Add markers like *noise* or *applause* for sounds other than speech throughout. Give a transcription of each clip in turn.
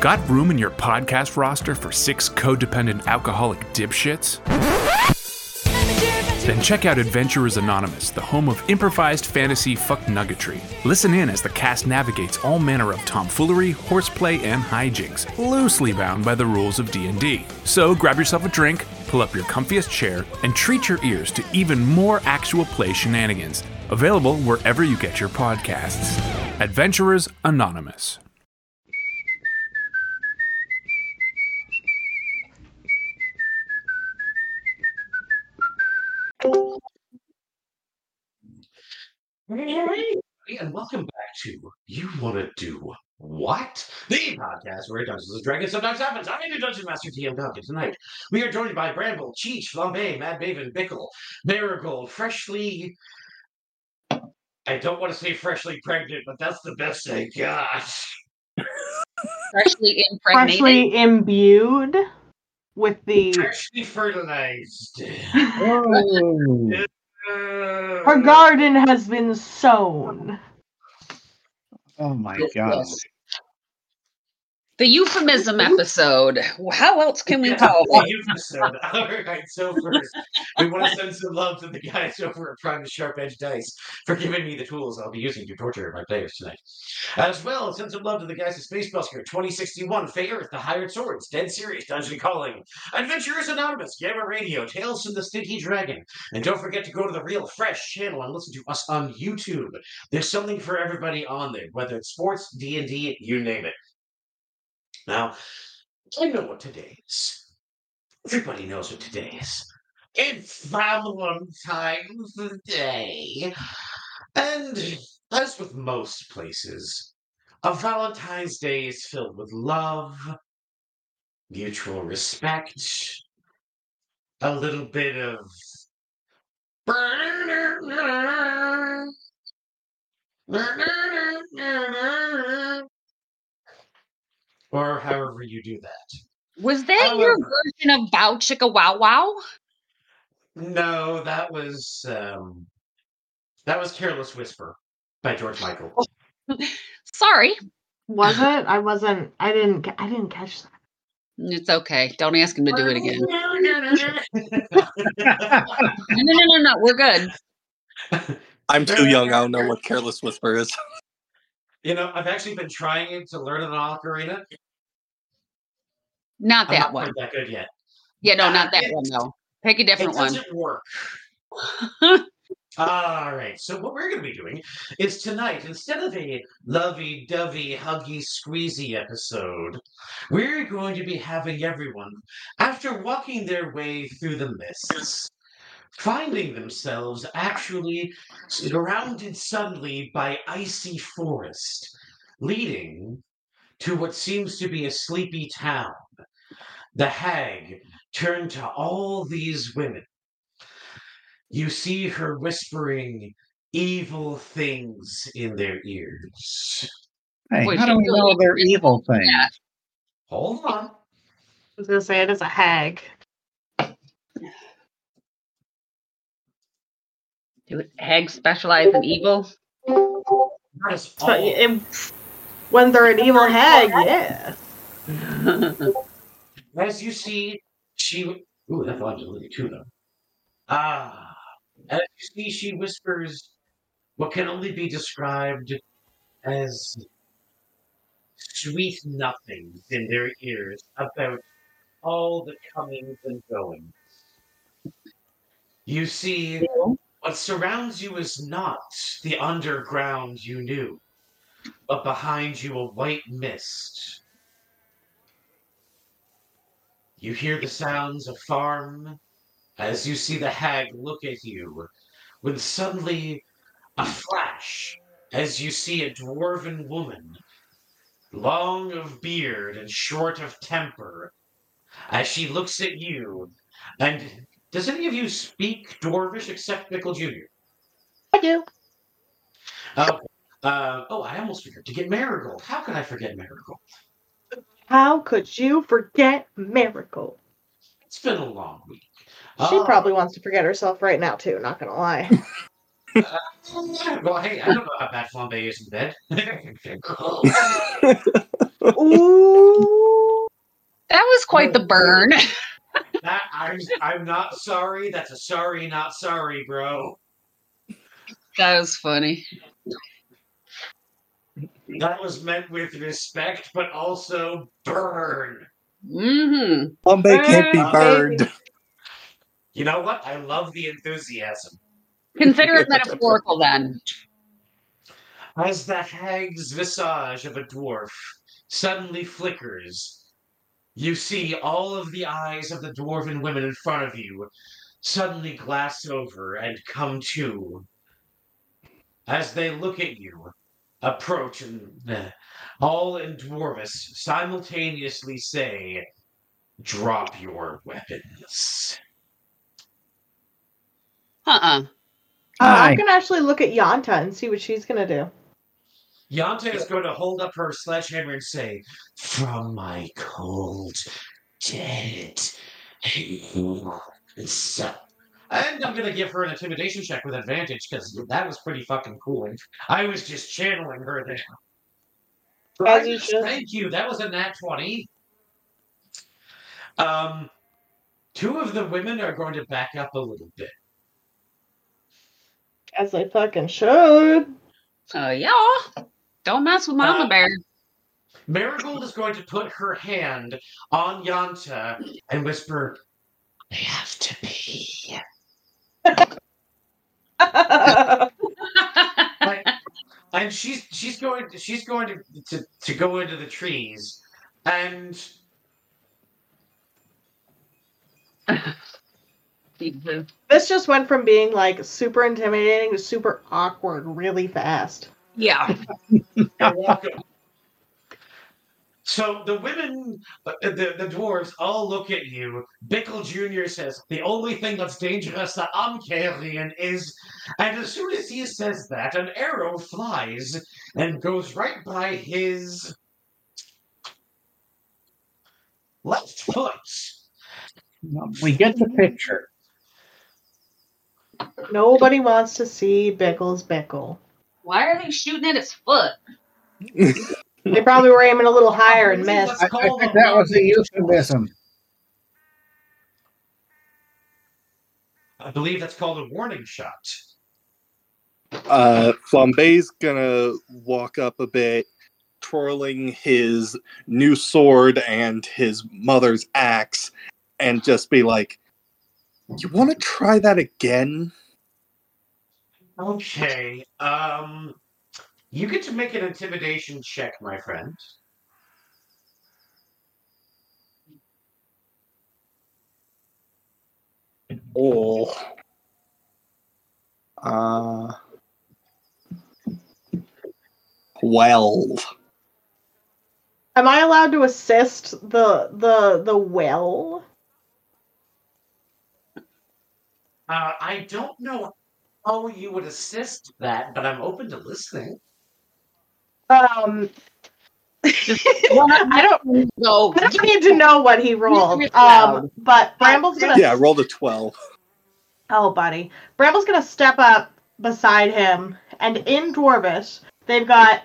Got room in your podcast roster for six codependent alcoholic dipshits? Then check out Adventurers Anonymous, the home of improvised fantasy fuck nuggetry. Listen in as the cast navigates all manner of tomfoolery, horseplay, and hijinks, loosely bound by the rules of D&D. So grab yourself a drink, pull up your comfiest chair, and treat your ears to even more actual play shenanigans. Available wherever you get your podcasts. Adventurers Anonymous. And welcome back to You Wanna Do What? The podcast where Dungeons and Dragons sometimes happens. I'm your Dungeon Master TM Duncan. Tonight, we are joined by Bramble, Cheech, Flambe, Mad Maven, Bickle, Marigold, freshly. I don't want to say freshly pregnant, but that's the best I got. freshly impregnated. freshly imbued with the Freshly fertilized. *laughs* Oh, *laughs* her mm. garden has been sown. oh my Yes, god. yes. The euphemism episode. How else can we Yeah, call the it? euphemism. *laughs* All right, so first, we want to send some love to the guys over at Prime Sharp Edge Dice for giving me the tools I'll be using to torture my players tonight. As well, send some love to the guys at Space Busker 2061, Fey Earth, The Hired Swords, Dead Series, Dungeon Calling, Adventurers Anonymous, Gamma Radio, Tales from the Stinky Dragon. And don't forget to go to the Real Fresh channel and listen to us on YouTube. There's something for everybody on there, whether it's sports, D&D, you name it. Now, I know what today is. Everybody knows what today is. It's Valentine's Day. And as with most places, a Valentine's Day is filled with love, mutual respect, a little bit of. Or however you do that. Was that your version of Bow Chicka Wow Wow? No, that was um that was Careless Whisper by George Michael. *laughs* Sorry. Was it? I wasn't. I didn't. I didn't catch that. It's okay. Don't ask him to do it again. No, No, no, no, no, no. We're good. *laughs* I'm too young. I don't know what Careless Whisper is. you know, I've actually been trying to learn an ocarina. Not that not one. that good yet. Yeah, no, not that It- one though. Pick a It different one. doesn't work. *laughs* All right. So what we're going to be doing is tonight, instead of a lovey-dovey, huggy, squeezy episode, we're going to be having everyone, after walking their way through the mists, finding themselves actually surrounded suddenly by icy forest, leading to what seems to be a sleepy town. The hag turned to all these women. You see her whispering evil things in their ears. Hey, Wait, how do we know looks they're evil things? Yeah. Hold on. I was gonna say it is a hag. Do hags specialize in evil? That is all. it- when they're an evil hag, yeah. *laughs* As you see, she. Ooh, that volume's a little too though. Ah. As you see, she whispers what can only be described as sweet nothings in their ears about all the comings and goings. You see, what surrounds you is not the underground you knew, but behind you a white mist. You hear the sounds of farm as you see the hag look at you, when suddenly a flash as you see a dwarven woman, long of beard and short of temper, as she looks at you. And does any of you speak Dwarvish except Bickle Jr.? I do. Oh, uh, oh, I almost forgot to get Marigold. How could I forget Marigold? How could you forget Miracle? It's been a long week. She Uh, probably wants to forget herself right now too. Not gonna lie. *laughs* Well, hey, I don't know how bad flambe is in bed. *laughs* Ooh. That was quite the burn. *laughs* That I'm I'm not sorry. That's a sorry, not sorry, bro. That was funny. That was meant with respect, but also burn. Mm-hmm. Flambe can't be burned. You know what? I love the enthusiasm. Consider it metaphorical then. As the hag's visage of a dwarf suddenly flickers, you see all of the eyes of the dwarven women in front of you suddenly glass over and come to. As they look at you, approach, and uh, all in Dwarvish simultaneously say, Drop your weapons. Uh-uh. Uh, Hi. I'm gonna actually look at Yanta and see what she's gonna do. Yanta is going to hold up her sledgehammer and say, From my cold, dead hands." And I'm going to give her an intimidation check with advantage because that was pretty fucking cool. I was just channeling her there. Right. Thank you. That was a nat 20. Um, two of the women are going to back up a little bit. As they fucking should. Uh, yeah. Don't mess with Mama Uh, Bear. Marigold is going to put her hand on Yanta and whisper, They have to pee. Like, *laughs* and she's she's going to, she's going to, to to go into the trees and *laughs* this just went from being like super intimidating to super awkward really fast. yeah. *laughs* and walk up. So the women, uh, the, the dwarves, all look at you. Bickle Jr. says, The only thing that's dangerous that I'm carrying is. And as soon as he says that, an arrow flies and goes right by his left foot. We get the picture. Nobody wants to see Bickle's Bickle. Why are they shooting at his foot? *laughs* They probably were aiming a little higher and missed. I, I think that was a euphemism. I believe that's called a warning shot. Uh, Flambe's gonna walk up a bit, twirling his new sword and his mother's axe, and just be like, "You want to try that again?" Okay. Um, you get to make an intimidation check, my friend. Oh. Uh. Twelve. Am I allowed to assist the the the well? Uh, I don't know how you would assist that, but I'm open to listening. Um *laughs* I don't Go. I don't need to know what he rolled. Um but Bramble's gonna Yeah, roll the twelve. Oh, buddy. Bramble's gonna step up beside him, and in Dwarvish, they've got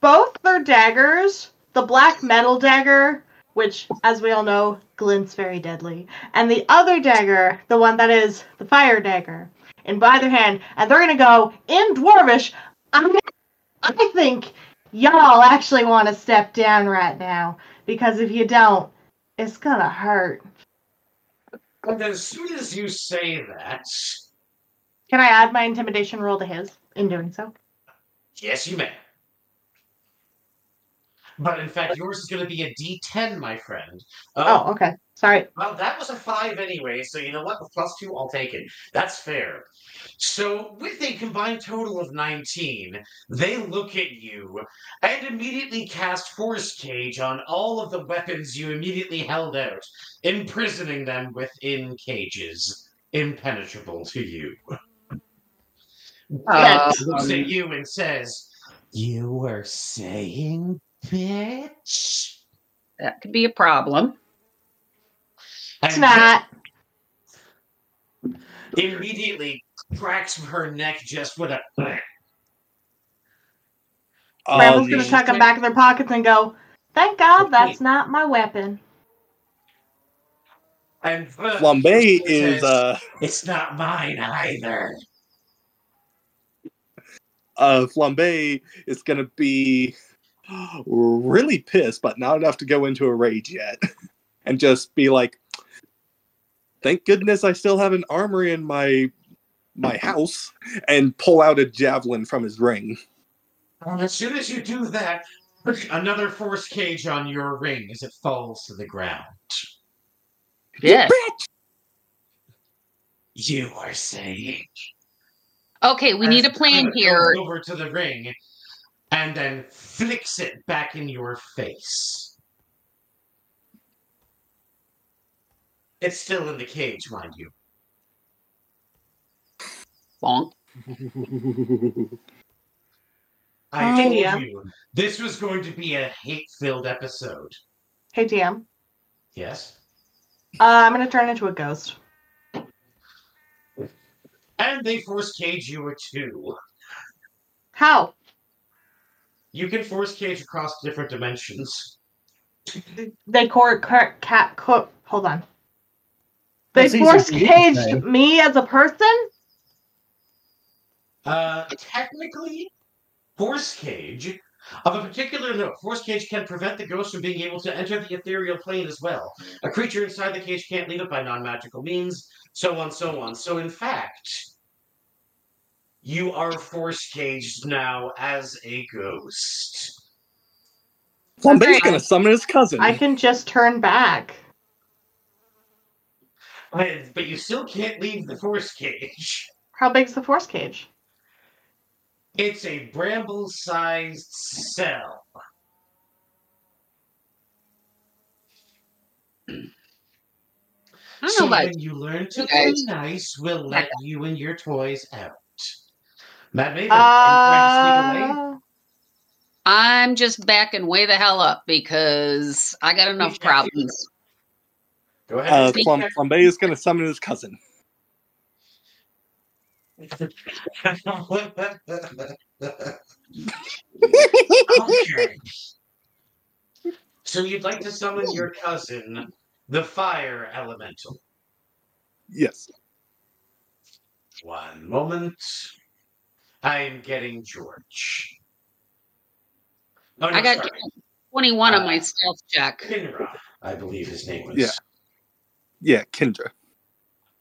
both their daggers, the black metal dagger, which, as we all know, glints very deadly, and the other dagger, the one that is the fire dagger, in either hand, and they're gonna go in Dwarvish. I, I think y'all actually want to step down right now, because if you don't, it's gonna hurt. But as soon as you say that, Can I add my intimidation roll to his in doing so? yes, you may. But in fact, yours is going to be a D10, my friend. Oh, um, okay. Sorry. Well, that was a five anyway, so you know what? With plus two, I'll take it. That's fair. So, with a combined total of 19, they look at you and immediately cast Force Cage on all of the weapons you immediately held out, imprisoning them within cages, impenetrable to you. Uh, It looks at you and says, You were saying, bitch? that could be a problem. It's And not. immediately cracks her neck just with a Bramble's Um, gonna tuck them back in their pockets and go, Thank God that's not my weapon. And uh, Flambe it is says, uh It's not mine either. uh Flambe is gonna be *gasps* really pissed, but not enough to go into a rage yet. *laughs* and just be like, Thank goodness I still have an armory in my my house and pull out a javelin from his ring. And as soon as you do that, put another force cage on your ring as it falls to the ground. Yes. You are saying. Okay, we need a As plan here. Over to the ring, and then flicks it back in your face. It's still in the cage, mind you. Bonk. I told yeah. you this was going to be a hate-filled episode. Hey, DM. Yes. Uh, I'm gonna turn into a ghost. And they force cage you too. How? You can force cage across different dimensions. They court car- cat cook. Hold on. They force for caged me as a person. Uh, technically, force cage of a particular note. Force cage can prevent the ghost from being able to enter the ethereal plane as well. A creature inside the cage can't leave it by non-magical means. So on, so on. So in fact, you are force caged now as a ghost. Flambe's Okay. gonna summon his cousin. I can just turn back. But, but you still can't leave the force cage. How big's the force cage? It's a bramble-sized cell. I don't so know when you learn to you play nice, we'll let you and your toys out. Mad Maven, are you trying to sneak away? Uh, I'm just backing way the hell up because I got enough problems. Go uh, ahead. Flam- is gonna summon his cousin. okay. *laughs* So you'd like to summon your cousin, the fire elemental. Yes. One moment. I am getting George. Oh, no, I got sorry. 21 on Uh, my stealth check. Kinra, I believe his name was. Yeah. Yeah, Kendra.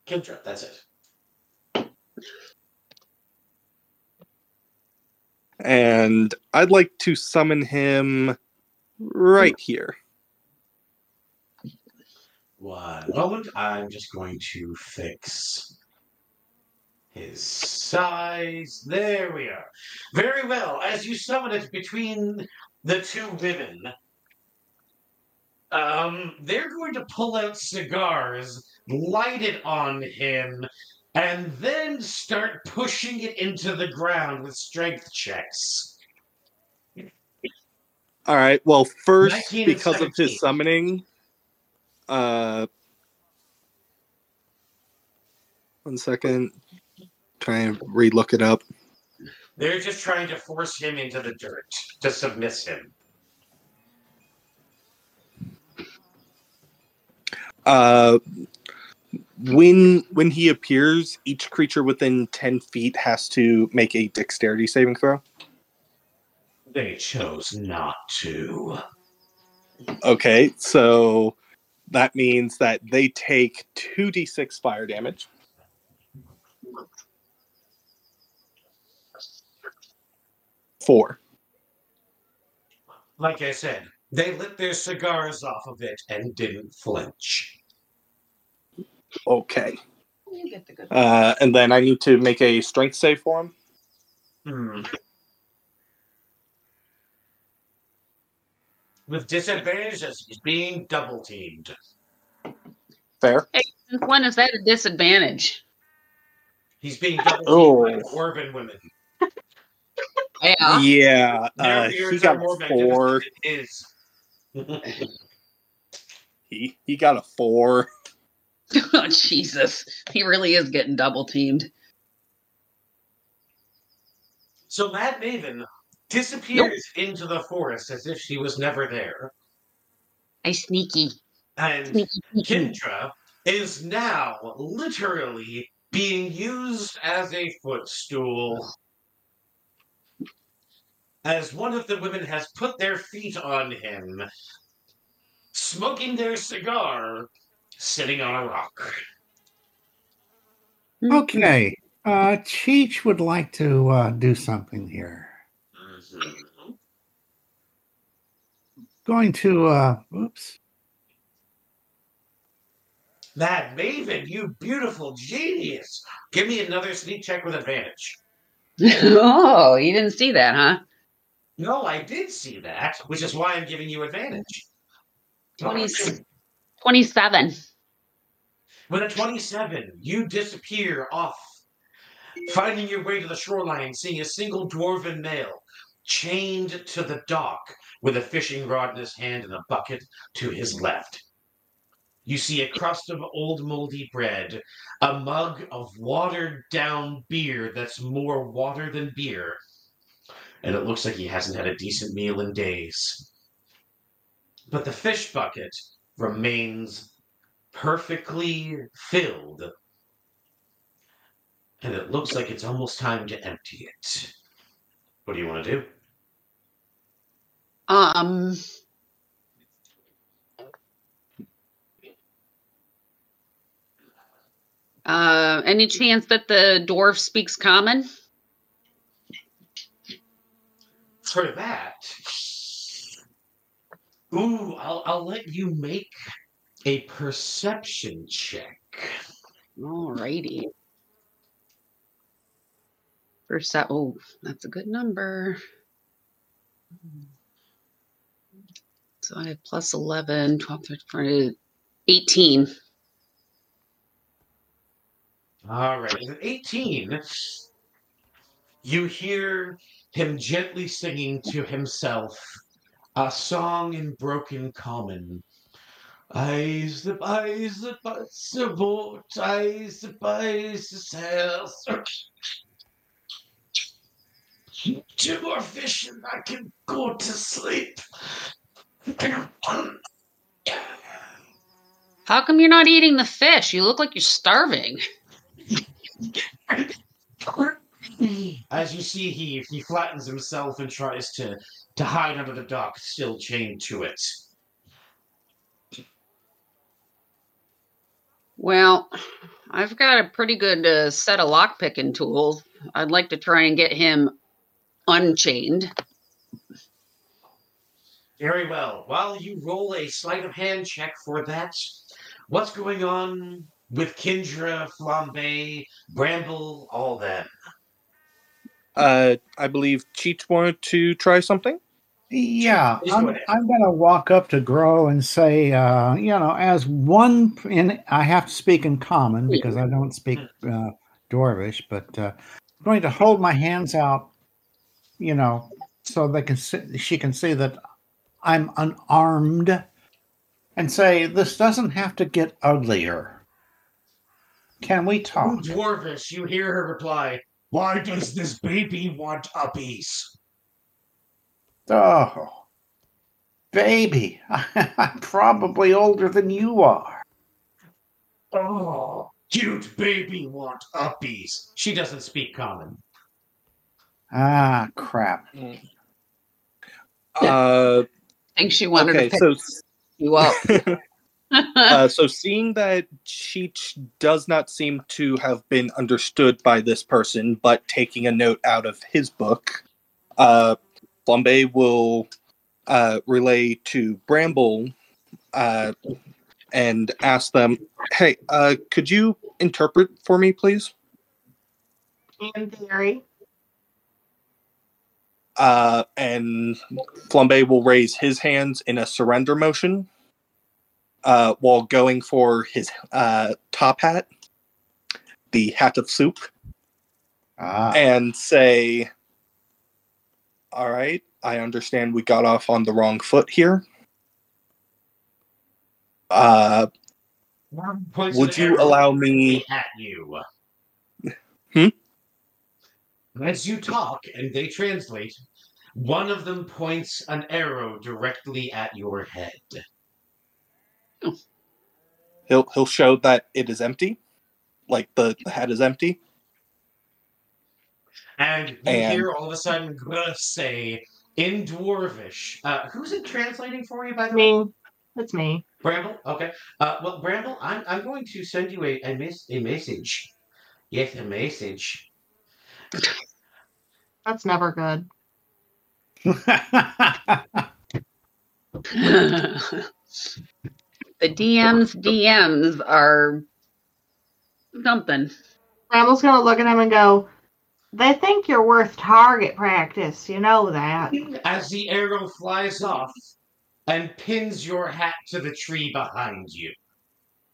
Kendra, that's it. And I'd like to summon him right here. One moment. I'm just going to fix his size. There we are. Very well. As you summon it between the two women, um, they're going to pull out cigars, light it on him, and then start pushing it into the ground with strength checks. All right. Well, first, 19 and because of his summoning, uh, one second. Try and relook it up. They're just trying to force him into the dirt to submiss him. Uh, when when he appears, each creature within ten feet has to make a dexterity saving throw. They chose not to. Okay, so that means that they take two d6 fire damage. Four. Like I said, they lit their cigars off of it and didn't flinch. Okay. Uh, and then I need to make a strength save for him. Hmm. With disadvantage as he's being double teamed. Fair. Since when is that a disadvantage? He's being double Oh. teamed by dwarven women. *laughs* Yeah. Yeah, uh, he got a four. magnificent than his. *laughs* He he got a four. *laughs* oh, Jesus. He really is getting double teamed. so Mad Maven disappears into the forest as if she was never there. I sneaky. And Sneaky, sneaky. Kendra is now literally being used as a footstool. As one of the women has put their feet on him, smoking their cigar, sitting on a rock. Okay. Uh, Cheech would like to uh, do something here. Mhm. Going to, uh, oops. Mad Maven, you beautiful genius! Give me another sneak check with advantage. *laughs* oh, you didn't see that, huh? No, I did see that, which is why I'm giving you advantage. 20, 27. With a 27, you disappear off, finding your way to the shoreline, seeing a single dwarven male chained to the dock with a fishing rod in his hand and a bucket to his left. You see a crust of old moldy bread, a mug of watered down beer that's more water than beer, and it looks like he hasn't had a decent meal in days. But the fish bucket remains perfectly filled. And it looks like it's almost time to empty it. What do you want to do? Um. Uh, any chance that the dwarf speaks common? For that, ooh, I'll, I'll let you make a perception check. Alrighty. First, that, oh, that's a good number. So I have plus 11, 12, 13, 18. All right. At 18, you hear him gently singing to himself a song in broken common. Eyes the eyes the butts the boat, eyes the the sails. Two more fish and I can go to sleep. How come you're not eating the fish? You look like you're starving. As you see, he he flattens himself and tries to to hide under the dock, still chained to it. Well, I've got a pretty good uh, set of lockpicking tools. I'd like to try and get him unchained. Very well. While you roll a sleight of hand check for that, what's going on with Kendra, Flambe, Bramble, all them? Uh, I believe Cheech wanted to try something. Yeah, I'm. I'm going to walk up to Grow and say, uh, you know, as one, and I have to speak in common because I don't speak uh, Dwarvish, but uh, I'm going to hold my hands out, you know, so they can see, she can see that I'm unarmed, and say, this doesn't have to get uglier. Can we talk? Dwarvish, you hear her reply, Why does this baby want a uppies? Oh, baby, *laughs* I'm probably older than you are. Oh, cute baby want uppies. She doesn't speak common. Ah, crap. Uh, I think she wanted okay, to pick so you up. *laughs* uh, so seeing that Cheech does not seem to have been understood by this person, but taking a note out of his book, uh, Flambe will uh, relay to Bramble uh, and ask them, "Hey, uh, could you interpret for me, please?" In theory. Uh, and Flambe will raise his hands in a surrender motion uh, while going for his uh, top hat, the hat of soup, Ah, and say, All right, I understand we got off on the wrong foot here. Uh, would you allow me? at you? *laughs* Hmm? As you talk and they translate, one of them points an arrow directly at your head. He'll he'll show that it is empty, like the, the hat is empty. And you And- hear all of a sudden Gruff say in Dwarvish. Uh, who's it translating for you, by the way? Me. It's me. Bramble? Okay. Uh, well, Bramble, I'm, I'm going to send you a, a, mes- a message. Yes, a message. That's never good. *laughs* the DM's DMs are something. Bramble's gonna look at him and go, They think you're worth target practice, you know that. As the arrow flies off and pins your hat to the tree behind you.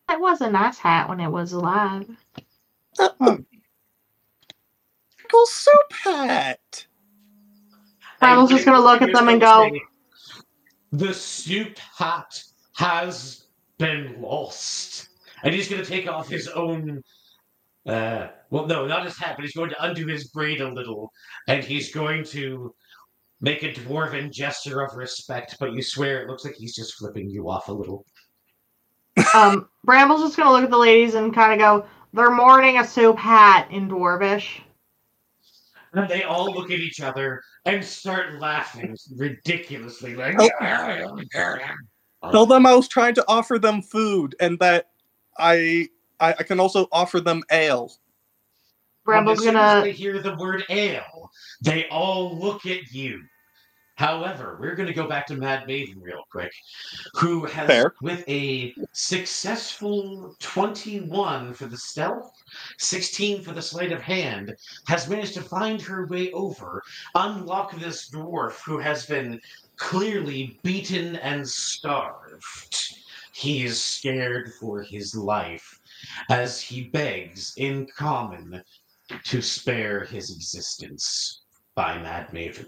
It was a nice hat when it was alive. Uh-uh. Pickle soup hat. Bramble's just gonna look at them and go, The soup hat has been lost. And he's going to take off his own. Uh, well, no, not his hat, but he's going to undo his braid a little. And he's going to make a dwarven gesture of respect, but you swear it looks like he's just flipping you off a little. um, Bramble's just gonna look at the ladies and kind of go, They're mourning a soup hat in Dwarvish. And they all look at each other and start laughing ridiculously. Like, Tell them I was trying to offer them food and that I I, I can also offer them ale. Bramble's Well, as soon as gonna. they hear the word ale, they all look at you. However, we're going to go back to Mad Maven real quick, who has, Fair. with a successful 21 for the stealth, 16 for the sleight of hand, has managed to find her way over, unlock this dwarf who has been clearly beaten and starved. He is scared for his life as he begs in common to spare his existence by Mad Maven.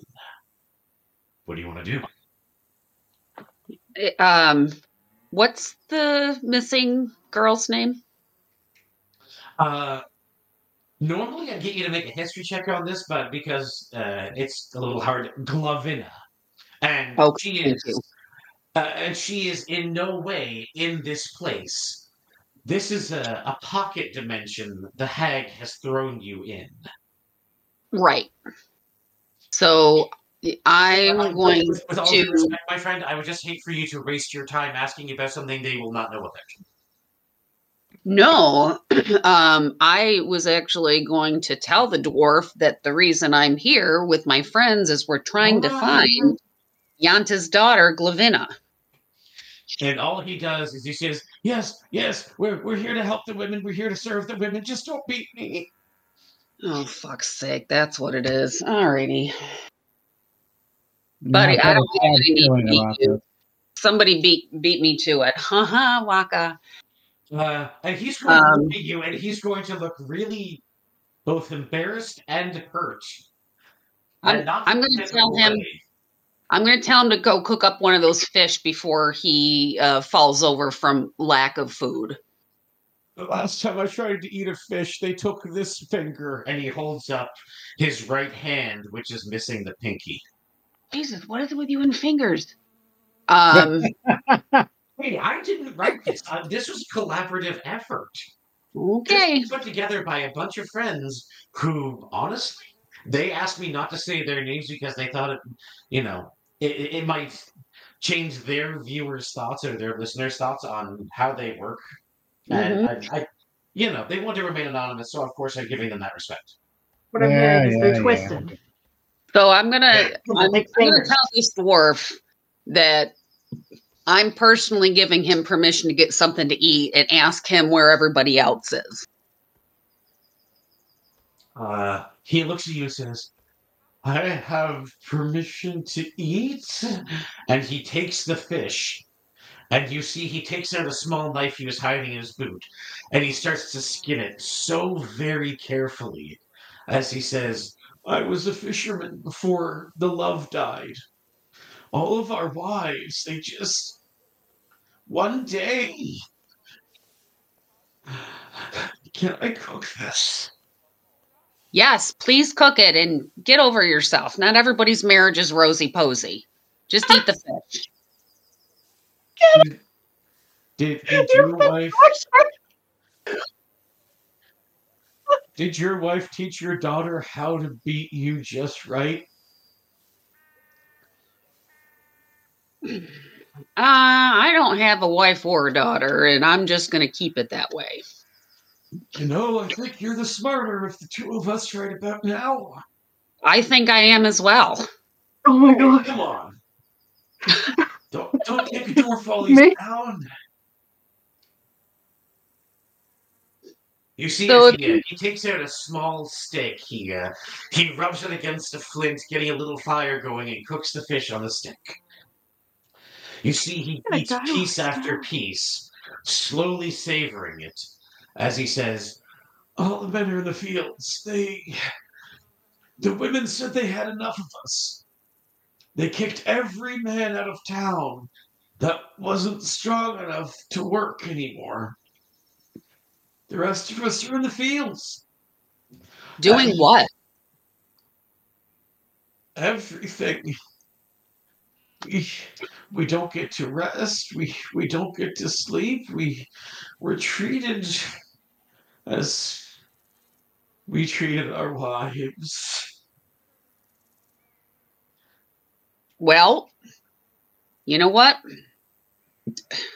What do you want to do? Eh, Um, what's the missing girl's name? Uh, normally, I'd get you to make a history check on this, but because uh, it's a little hard, Glavina, and Okay, she is, uh, and she is in no way in this place. This is a, a pocket dimension the hag has thrown you in. Right. So I'm Uh, going with, with all to. respect, my friend, I would just hate for you to waste your time asking about something they will not know about. No, *clears throat* um, I was actually going to tell the dwarf that the reason I'm here with my friends is we're trying to find Yanta's daughter, Glavina. And all he does is he says, "Yes, yes, we're we're here to help the women. We're here to serve the women. Just don't beat me." Oh, fuck's sake. That's what it is. Alrighty. Buddy, I've I got a don't bad have any beat you. this. Somebody beat beat me to it. *laughs* Haha, Waka. Uh, and he's going to Um, look at you, and he's going to look really both embarrassed and hurt. I'm, And not I'm going to tell him. way. I'm going to tell him to go cook up one of those fish before he uh, falls over from lack of food. The last time I tried to eat a fish, they took this finger, and he holds up his right hand, which is missing the pinky. Jesus, what is it with you and fingers? Um, *laughs* Hey, I didn't write this. Uh, this was a collaborative effort. okay. Put together by a bunch of friends who, honestly, they asked me not to say their names because they thought it, you know, it, it it might change their viewers' thoughts or their listeners' thoughts on how they work. And I, I, you know, they want to remain anonymous, so of course I'm giving them that respect. What I'm Yeah, hearing is yeah, they're yeah. twisted. So I'm gonna I'm, I'm gonna tell this dwarf that I'm personally giving him permission to get something to eat and ask him where everybody else is. Uh, he looks at you and says, I have permission to eat. And he takes the fish. And you see, he takes out a small knife he was hiding in his boot. And he starts to skin it so very carefully as he says, I was a fisherman before the love died. All of our wives, they just. One day. Can I cook this? Yes, please cook it and get over yourself. Not everybody's marriage is rosy posy. Just eat the *laughs* fish. Did, did *laughs* your wife did your wife teach your daughter how to beat you just right? Uh, I don't have a wife or a daughter, and I'm just going to keep it that way. You know, I think you're the smarter of the two of us right about now. I think I am as well. Oh my Oh, god. come on. *laughs* don't don't take a door follies Me? down. You see, So as he, he takes out a small stick. He uh, he rubs it against a flint, getting a little fire going, and cooks the fish on the stick. You see, he eats piece after piece, slowly savoring it, as he says, "All the men are in the fields. They, the women said they had enough of us. They kicked every man out of town that wasn't strong enough to work anymore. The rest of us are in the fields. Doing what? Everything. We, we don't get to rest. We we don't get to sleep. We we're treated as we treated our wives. Well, you know what?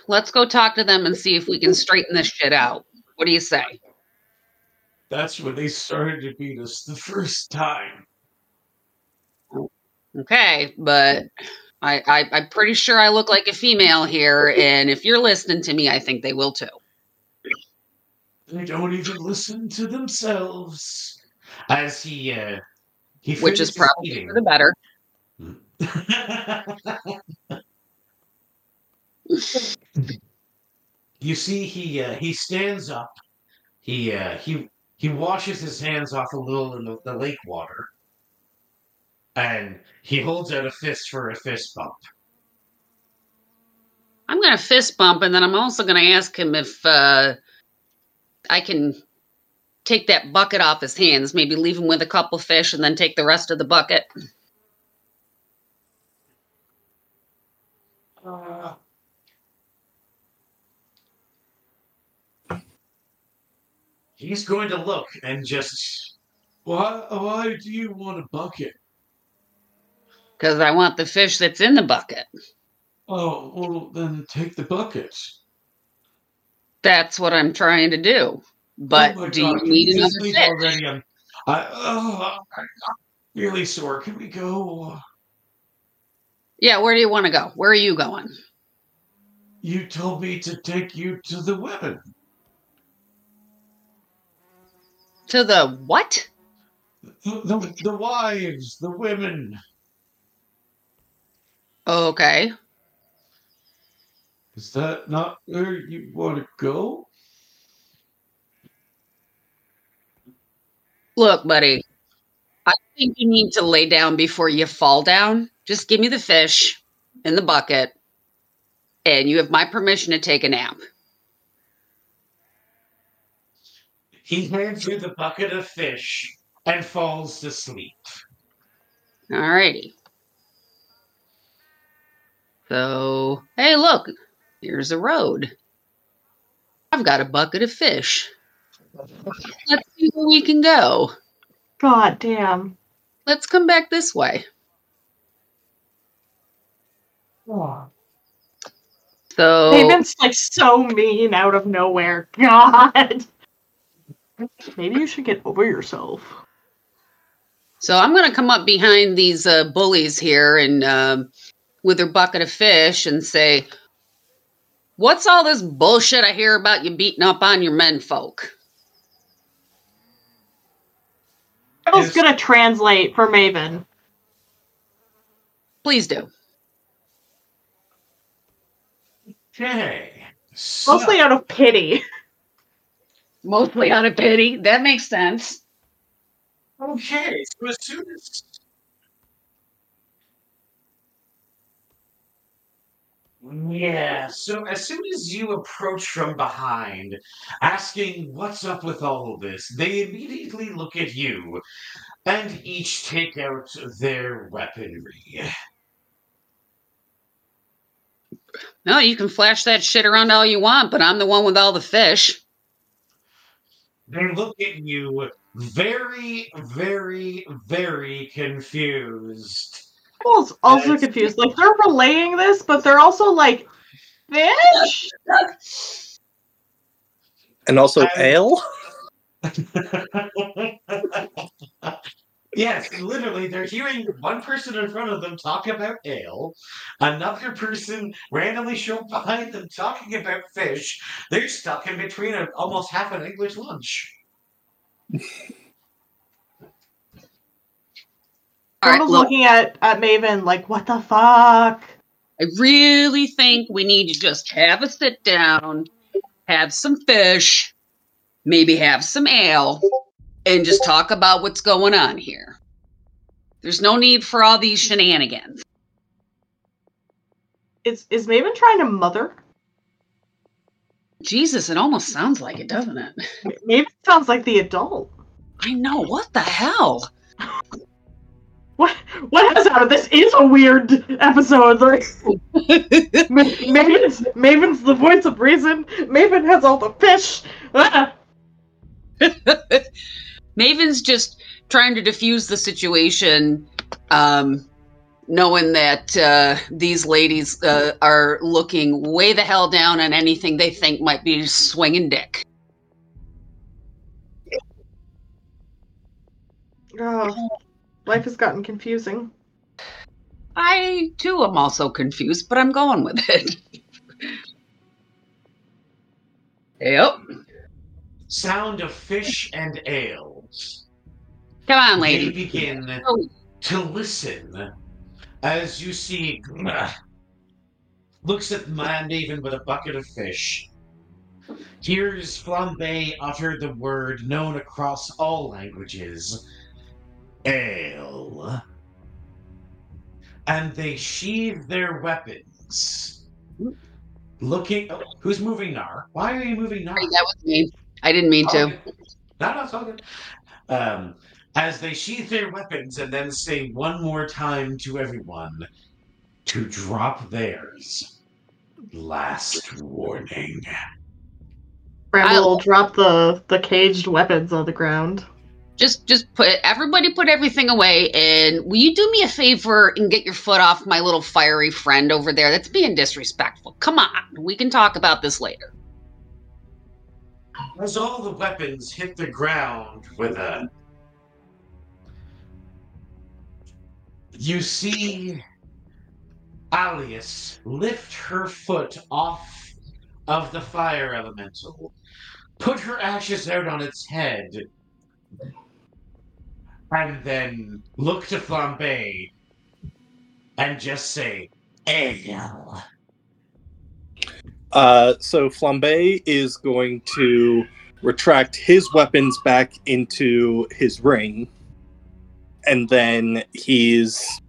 Let's go talk to them and see if we can straighten this shit out. What do you say? That's when they started to beat us the first time. Okay, but I, I I'm pretty sure I look like a female here, and if you're listening to me, I think they will too. They don't even listen to themselves. As he uh he Which is probably eating. for the better. *laughs* you see, he uh, he stands up. He uh, he he washes his hands off a little in the, the lake water, and he holds out a fist for a fist bump. I'm gonna fist bump, and then I'm also gonna ask him if uh, I can take that bucket off his hands. Maybe leave him with a couple fish, and then take the rest of the bucket. Uh, he's going to look and just. Why? Why do you want a bucket? Because I want the fish that's in the bucket. Oh, well, then take the bucket. That's what I'm trying to do. But oh do God, you need another leave fish? already? I'm, I, oh, I'm really sore. Can we go? Yeah, where do you want to go? Where are you going? You told me to take you to the women. To the what? The, the, the wives, the women. Okay. Is that not where you want to go? Look, buddy, I think you need to lay down before you fall down. Just give me the fish in the bucket, and you have my permission to take a nap. He hands you the bucket of fish and falls to sleep. Alrighty. So, hey, look, here's a road. I've got a bucket of fish. Let's see where we can go. God damn. Let's come back this way. Oh. So, They've been like so mean out of nowhere. *laughs* God. Maybe you should get over yourself. So I'm going to come up behind these uh, bullies here and um, with their bucket of fish and say, "What's all this bullshit I hear about you beating up on your men folk?" I was gonna translate for Maven. Please do. Okay. So, Mostly out of pity. Mostly out of pity. That makes sense. okay. So as soon as Yeah, so as soon as you approach from behind, asking what's up with all of this, they immediately look at you and each take out their weaponry. No, you can flash that shit around all you want, but I'm the one with all the fish. They look at you very, very, very confused. I was also That's- confused. Like they're relaying this, but they're also like fish. And also Um, ale? *laughs* yes, literally, they're hearing one person in front of them talk about ale, another person randomly show behind them talking about fish. They're stuck in between a, almost half an English lunch. All right, look, looking at at Maven like, what the fuck? I really think we need to just have a sit down, have some fish, maybe have some ale, and just talk about what's going on here. There's no need for all these shenanigans. Is is Maven trying to mother? Jesus, it almost sounds like it, doesn't it? Maven sounds like the adult. I know. What the hell? What what has happened? This is a weird episode. Like Ma- Maven's Maven's the voice of reason. Maven has all the fish. Ah! *laughs* Maven's just trying to diffuse the situation, um, knowing that uh, these ladies uh, are looking way the hell down on anything they think might be swinging dick. Oh, life has gotten confusing. I too am also confused, but I'm going with it. *laughs* yep. Sound of fish and ale. Come on, They begin Oh. to listen as you see looks at man Maven with a bucket of fish. Hears Flambe utter the word known across all languages ale. And they sheathe their weapons. Looking. oh, who's moving Nar? Why are you moving Nar? That was me. I didn't mean to. Okay. No, no, it's all good. Um, as they sheathe their weapons and then say one more time to everyone to drop theirs. Last warning. Bramble I'll- will drop the the caged weapons on the ground. Just, just put everybody put everything away, and will you do me a favor and get your foot off my little fiery friend over there? That's being disrespectful. Come on, we can talk about this later. As all the weapons hit the ground with a. You see Alias lift her foot off of the fire elemental, put her ashes out on its head, and then look to Flambe and just say, Ale. Uh, so Flambe is going to retract his weapons back into his ring, and then he's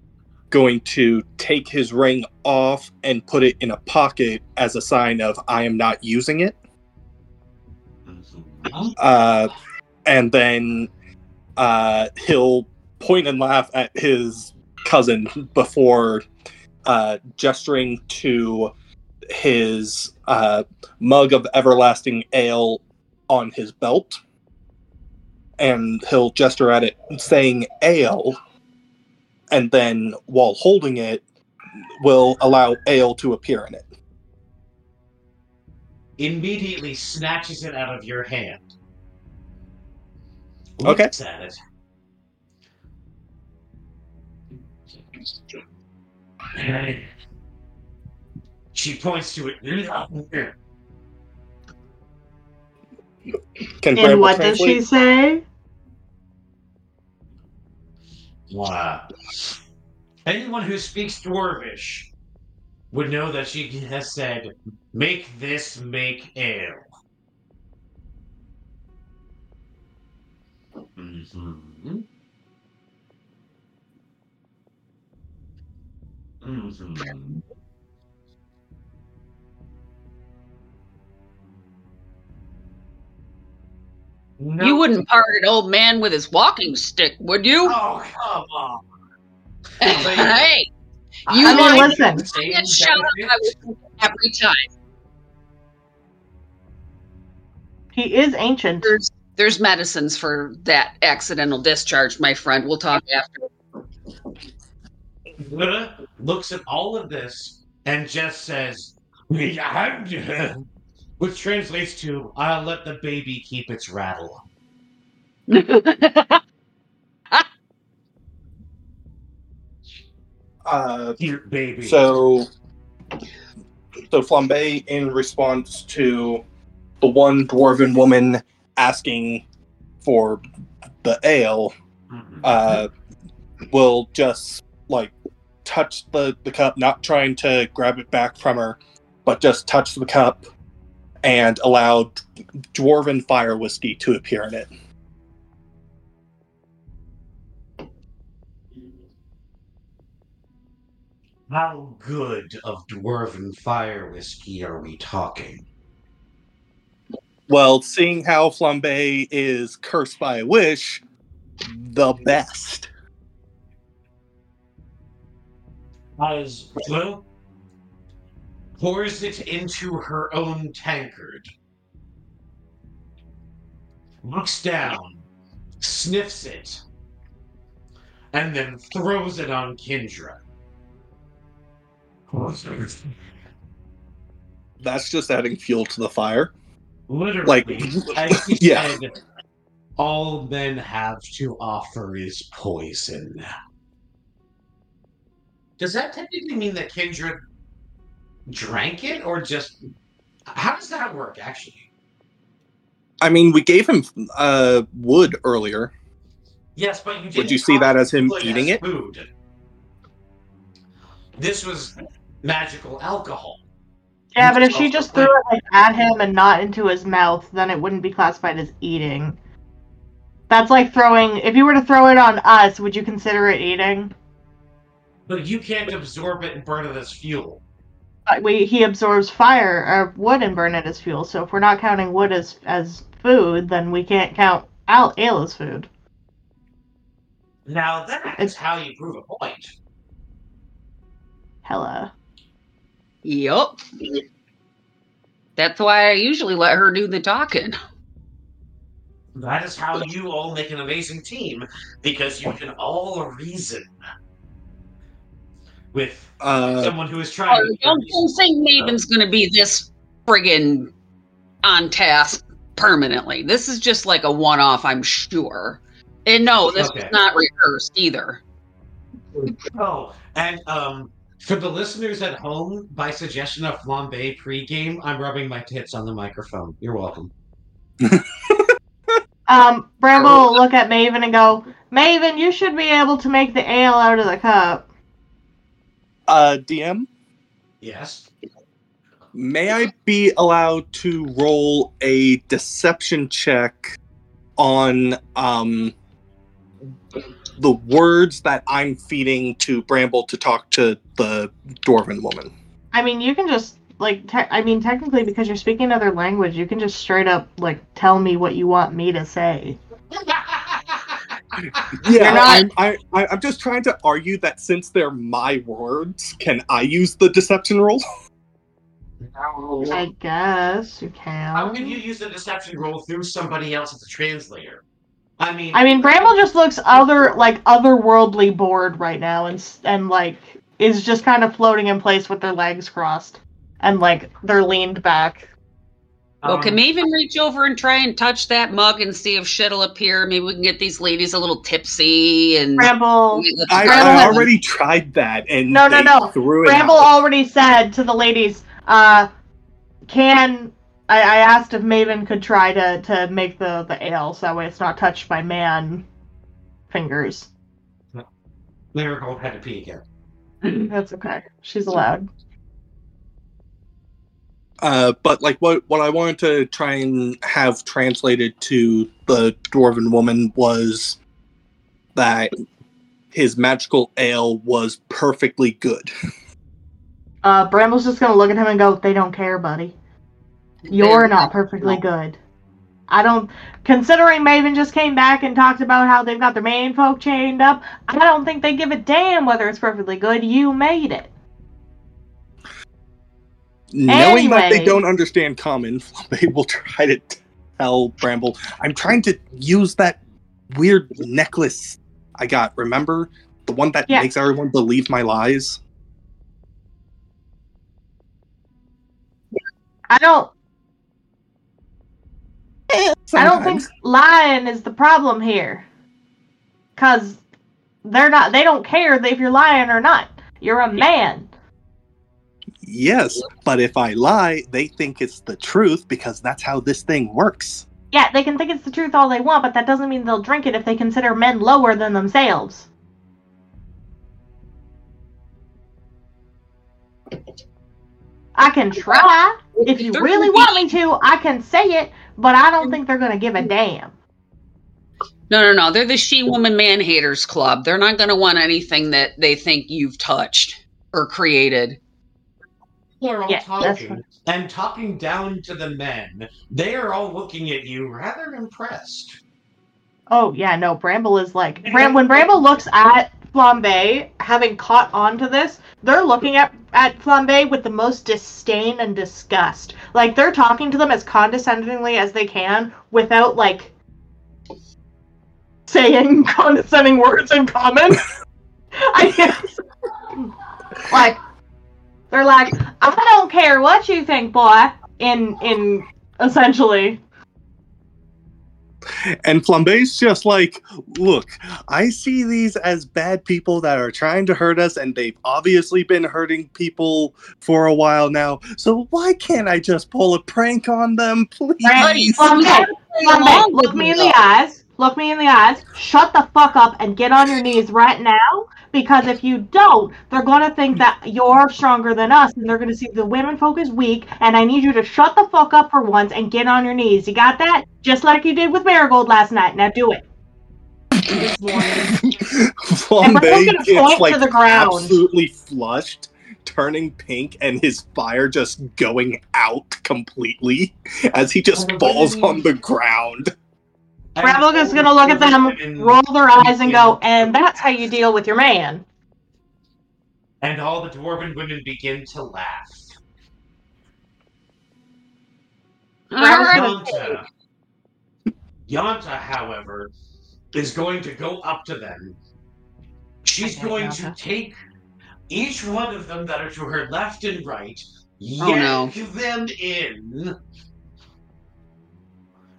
going to take his ring off and put it in a pocket as a sign of I am not using it. Uh, and then uh, he'll point and laugh at his cousin before uh, gesturing to his uh, mug of everlasting ale on his belt. And he'll gesture at it saying ale. And then while holding it, will allow ale to appear in it. immediately snatches it out of your hand. Okay. Looks at it. She points to it. And Bramble what does she say? Wow. Anyone who speaks Dwarvish would know that she has said, "Make this make ale." Mm-hmm. Mm-hmm. No. You wouldn't part an old man with his walking stick, would you? Oh, come on. *laughs* hey, You I mean, listen. that shout out I was every time. He is ancient. There's there's medicines for that accidental discharge, my friend. We'll talk after. Buddha looks at all of this and just says, *laughs* which translates to, I'll let the baby keep its rattle. *laughs* Uh, Cute baby. so, so Flambe, in response to the one dwarven woman asking for the ale, Mhm. uh, will just like touch the the cup, not trying to grab it back from her, but just touch the cup and allow dwarven fire whiskey to appear in it. How good of dwarven fire whiskey are we talking? Well, seeing how Flambe is cursed by a wish, the best. As well, pours it into her own tankard, looks down, sniffs it, and then throws it on Kindra. That's just adding fuel to the fire. Literally, Like, *laughs* yeah. said, all men have to offer is poison. Does that technically mean that Kindred drank it, or just how does that work? Actually, I mean, we gave him uh, wood earlier. yes, but you didn't Would you see that as him eating as it? Food. This was magical alcohol. Yeah, but if she just threw it like at him and not into his mouth, then it wouldn't be classified as eating. That's like throwing. If you were to throw it on us, would you consider it eating? But you can't absorb it and burn it as fuel. Uh, We he absorbs fire or wood and burn it as fuel. So if we're not counting wood as as food, then we can't count al- ale as food. Now that is It's- how you prove a point. Hella. Yup. That's why I usually let her do the talking. That is how you all make an amazing team, because you can all reason with Uh, someone who is Oh, trying to don't, don't think Maven's going to be this friggin' on task permanently. This is just like a one off, I'm sure. And no, this Okay. was not rehearsed either. Oh, and um, for the listeners at home, by suggestion of Flambe pregame, I'm rubbing my tits on the microphone. You're welcome. *laughs* Um, Bramble will look at Maven and go, Maven, you should be able to make the ale out of the cup. uh, DM, Yes. may I be allowed to roll a deception check on um, the words that I'm feeding to Bramble to talk to the dwarven woman? I mean, you can just like, te- I mean, technically, because you're speaking another language, you can just straight up like tell me what you want me to say. Yeah, not- I'm, I, I, I'm just trying to argue that since they're my words, can I use the deception roll? *laughs* I guess you can. How can you use the deception roll through somebody else as a translator? I mean, I mean, Bramble just looks other like otherworldly bored right now, and s- and like is just kind of floating in place with their legs crossed and like they're leaned back. Well, um, can even reach over and try and touch that mug and see if shit'll appear? Maybe we can get these ladies a little tipsy and. Bramble, I, I already tried that, and No, no, they no. threw it Bramble out. already said to the ladies, uh, "Can I, I asked if Maven could try to to make the the ale so that way it's not touched by man fingers." Miracle had to pee again. *laughs* That's okay. She's allowed. Uh, but like what what I wanted to try and have translated to the dwarven woman was that his magical ale was perfectly good. *laughs* Uh, Bramble's just gonna look at him and go, "They don't care, buddy. You're not perfectly good. I don't. Considering Maven just came back and talked about how they've got their main folk chained up, I don't think they give a damn whether it's perfectly good. You made it. Knowing that they don't understand common, *laughs* they will try to tell Bramble, I'm trying to use that weird necklace I got. Remember? The one that Yeah. makes everyone believe my lies? I don't. I don't think lying is the problem here. Cause they're not. They don't care if you're lying or not. You're a man. Yes, but if I lie, they think it's the truth because that's how this thing works. Yeah, they can think it's the truth all they want, but that doesn't mean they'll drink it if they consider men lower than themselves. I can try. If you really want me to, I can say it, but I don't think they're gonna give a damn. No, no, no. They're the she woman man haters club. They're not going to want anything that they think you've touched or created. They're all Yeah, talking and talking down to the men. They are all looking at you rather impressed. Oh yeah, no. Bramble is like Bram- *laughs* when Bramble looks at Flambe, having caught on to this, they're looking at at Flambe with the most disdain and disgust. Like they're talking to them as condescendingly as they can, without like saying *laughs* condescending words in common. *laughs* I guess. *laughs* like they're like, I don't care what you think, boy. In in essentially. And Flambe's just like, look, I see these as bad people that are trying to hurt us, and they've obviously been hurting people for a while now. So why can't I just pull a prank on them, please? Flambe, Flambe, look me in the eyes. Look me in the eyes. Shut the fuck up and get on your knees right now. Because if you don't, they're gonna think that you're stronger than us, and they're gonna see the women folk is weak. And I need you to shut the fuck up for once and get on your knees. You got that? Just like you did with Marigold last night. Now do it. *laughs* This morning, And Bram's Flambe gonna gets point like to the ground. absolutely flushed, turning pink, and his fire just going out completely as he just Oh, falls on the ground. And is gonna look at them, roll their eyes, and go, and that's how you deal with your man. And all the dwarven women begin to laugh. Bramble- Yanta, Yanta, however, is going to go up to them. She's Okay, going to take each one of them that are to her left and right, Oh, no. yank them in,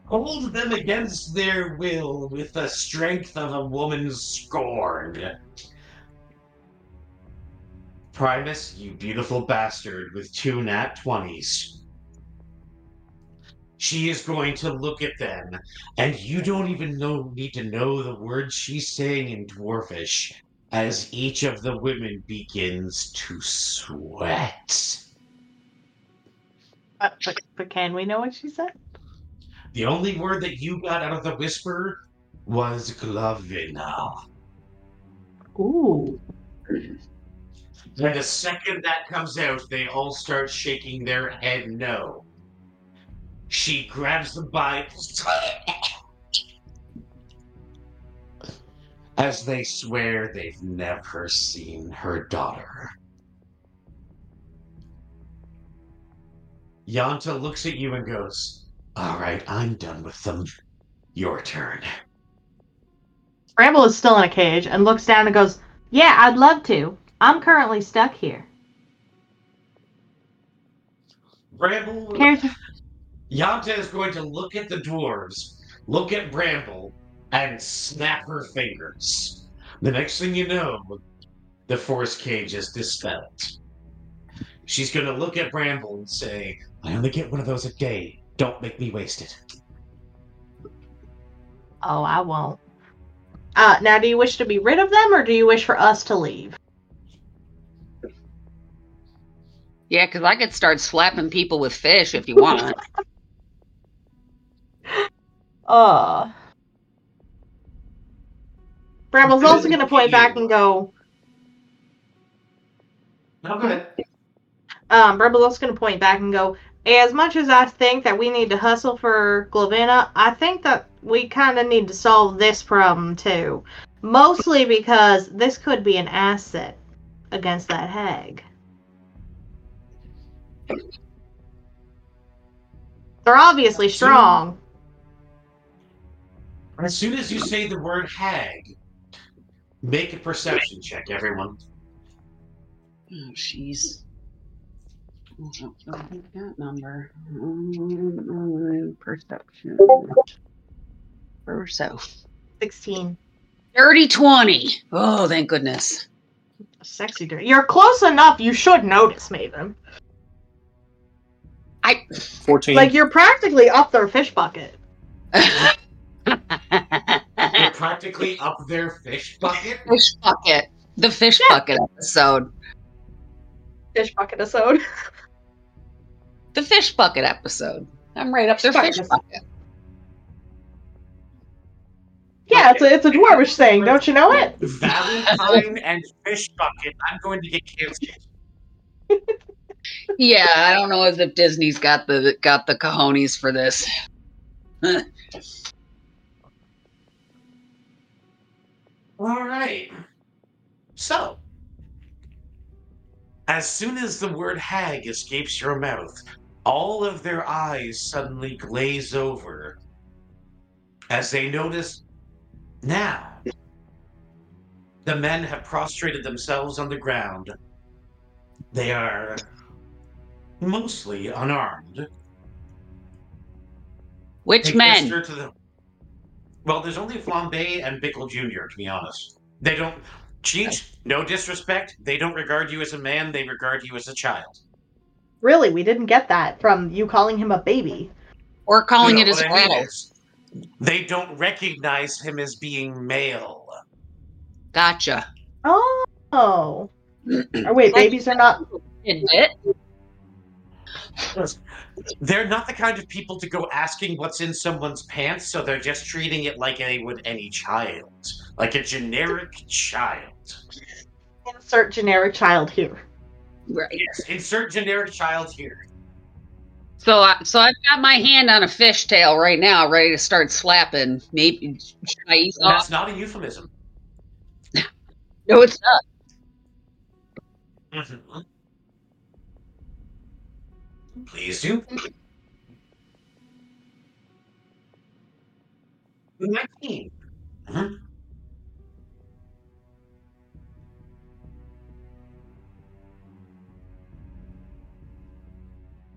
hold them against their will with the strength of a woman scorned. Primus, you beautiful bastard with two nat 20s. She is going to look at them, and you don't even know need to know the words she's saying in Dwarvish as each of the women begins to sweat. Uh, but, but can we know what she said? The only word that you got out of the whisper was Glovina. Ooh. And the second that comes out, they all start shaking their head no. She grabs the Bible as they swear they've never seen her daughter. Yanta looks at you and goes, All right, I'm done with them. Your turn. Bramble is still in a cage and looks down and goes, Yeah, I'd love to. I'm currently stuck here. Bramble. Cares Yanta is going to look at the dwarves, look at Bramble, and snap her fingers. The next thing you know, the force cage is dispelled. She's going to look at Bramble and say, I only get one of those a day. Don't make me waste it. Oh, I won't. Uh, now, do you wish to be rid of them, or do you wish for us to leave? Yeah, because I could start slapping people with fish if you want. *laughs* Uh. Bramble's also going to point back and go. No, go ahead. Um, Bramble's also going to point back and go. As much as I think that we need to hustle for Glavina, I think that we kind of need to solve this problem too. Mostly because this could be an asset against that hag. They're obviously strong. As soon as you say the word hag, make a perception check, everyone. Oh, jeez. That number. Mm, Perception. Perso. 16. Dirty 20. Oh, thank goodness. Sexy dirty. You're close enough. You should notice, Maven. I. 14. Like, you're practically up their fish bucket. *laughs* You're practically up their fish bucket. fish bucket. The fish Yeah. bucket episode. Fish bucket episode. *laughs* The fish bucket episode. I'm right up their Fish fish bucket. bucket. Yeah, it's a, it's a dwarvish thing. Don't you know it? Valentine and fish bucket. I'm going to get canceled. *laughs* Yeah, I don't know as if Disney's got the got the cojones for this. *laughs* All right. So, as soon as the word hag escapes your mouth, all of their eyes suddenly glaze over as they notice now the men have prostrated themselves on the ground. They are mostly unarmed. Which They men? to the- Well, there's only Flambe and Bickle Jr., to be honest. They don't. Cheech, no disrespect. They don't regard you as a man, they regard you as a child. Really, we didn't get that from you calling him a baby. Or calling You it know as what I mean? well. They don't recognize him as being male. Gotcha. Oh. *clears throat* Oh, wait, babies are not. Admit. They're not the kind of people to go asking what's in someone's pants, so they're just treating it like they would any child. Like a generic child. Insert generic child here. Right. Yes, insert generic child here. So, I, so I've got my hand on a fishtail right now, ready to start slapping. Maybe should I ease that's not a euphemism. *laughs* No, it's not. Mhm. Please do. Nineteen. Mhm.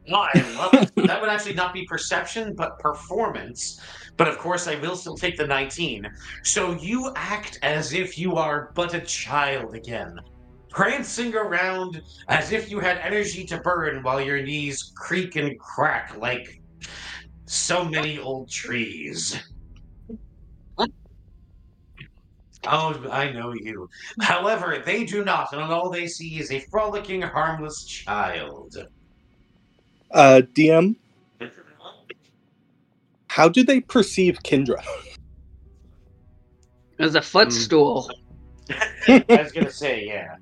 No, I love it. That would actually not be perception, but performance. But of course, I will still take the 19. So you act as if you are but a child again, prancing around as if you had energy to burn while your knees creak and crack like so many old trees. Oh, I know you. However, they do not, and all they see is a frolicking, harmless child. Uh, DM, how do they perceive Kendra? *laughs* As a footstool. I was gonna say, yeah.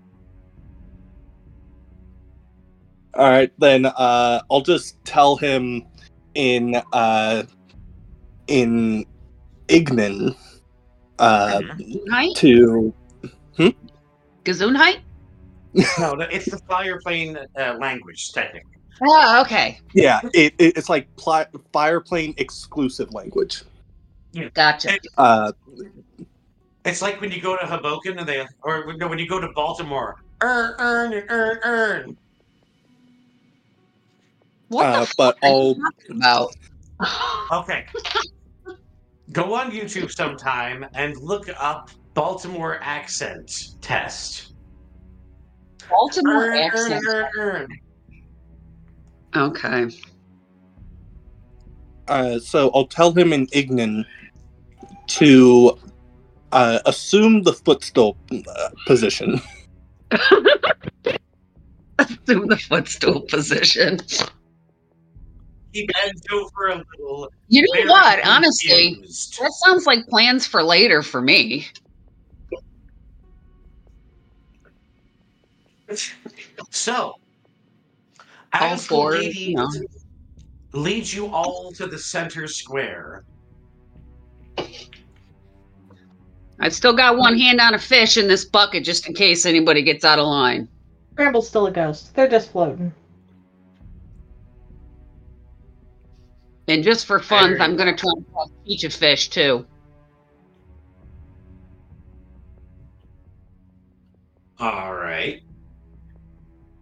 All right, then uh, I'll just tell him in uh, in Ignan uh, Height? to Gesundheit? No, no, it's the fire plane uh, language, technically. Oh, okay. yeah, it, it it's like pli- fire plane exclusive language. Gotcha. Uh, It's like when you go to Hoboken and they, or no, when you go to Baltimore, earn, earn, and earn, earn. What uh, the but are you about? *laughs* *laughs* Okay. Go on YouTube sometime and look up Baltimore accent test. Baltimore Earn, accent. earn, earn, earn. Okay. uh, so I'll tell him in Ignan to uh, assume the footstool uh, position. *laughs* Assume the footstool position. He bends over a little. You know very what? Honestly, that sounds like plans for later for me. So, All as the four, lady, you know. leads you all to the center square. I've still got one hand on a fish in this bucket just in case anybody gets out of line. Bramble's still a ghost. They're just floating. And just for fun, I'm going to try and toss each a fish too. All right.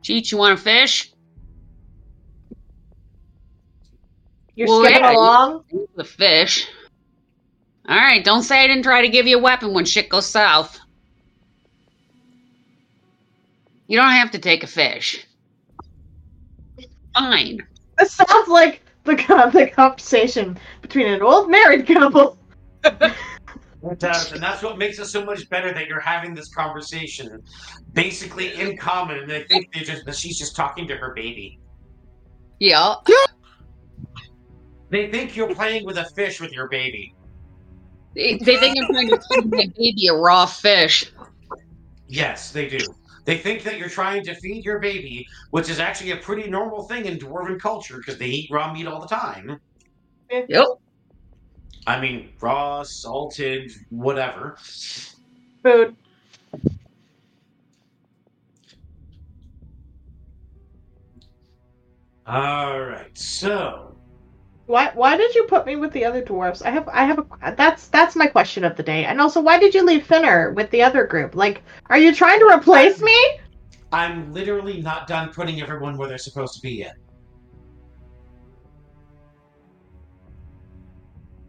Cheech, you want a fish? You're Well, skipping yeah, along. The fish. All right, don't say I didn't try to give you a weapon when shit goes south. You don't have to take a fish. Fine. This sounds like the the conversation between an old married couple. It does, and that's what makes it so much better that you're having this conversation, basically in common. And they think they just that she's just talking to her baby. Yeah. They think you're playing with a fish with your baby. They, they think I'm trying to *laughs* feed my baby a raw fish. Yes, they do. They think that you're trying to feed your baby, which is actually a pretty normal thing in dwarven culture because they eat raw meat all the time. Yep. I mean, raw, salted, whatever. Food. All right, so Why why did you put me with the other dwarfs? I have I have a that's that's my question of the day. And also why did you leave Finner with the other group? Like, are you trying to replace me? I'm literally not done putting everyone where they're supposed to be yet.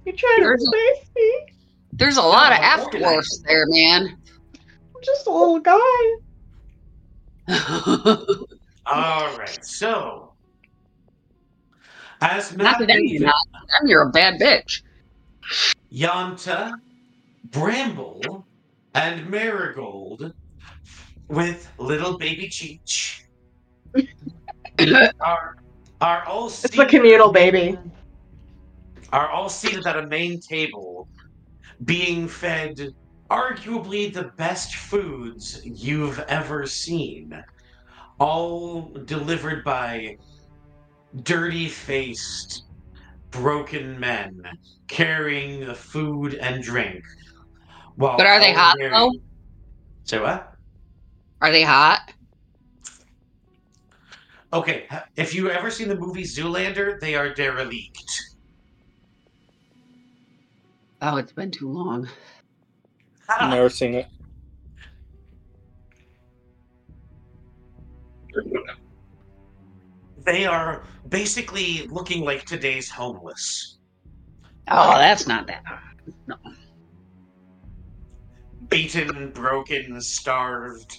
You're trying to There's a- replace me? There's a lot of I'm F organized. dwarfs there, man. I'm just a little guy. *laughs* All right, so as Not Matt that you're not. I'm you're a bad bitch. Yanta, Bramble, and Marigold with little baby Cheech *laughs* are are all It's the communal baby. are all seated at a main table, being fed arguably the best foods you've ever seen, all delivered by dirty-faced, broken men carrying the food and drink. While But are they hot, wearing- though? Say what? Are they hot? Okay, if you ever seen the movie Zoolander, they are derelict. Oh, it's been too long. I've Never seen it. They are basically looking like today's homeless. Oh, that's not that. No. Beaten, broken, starved,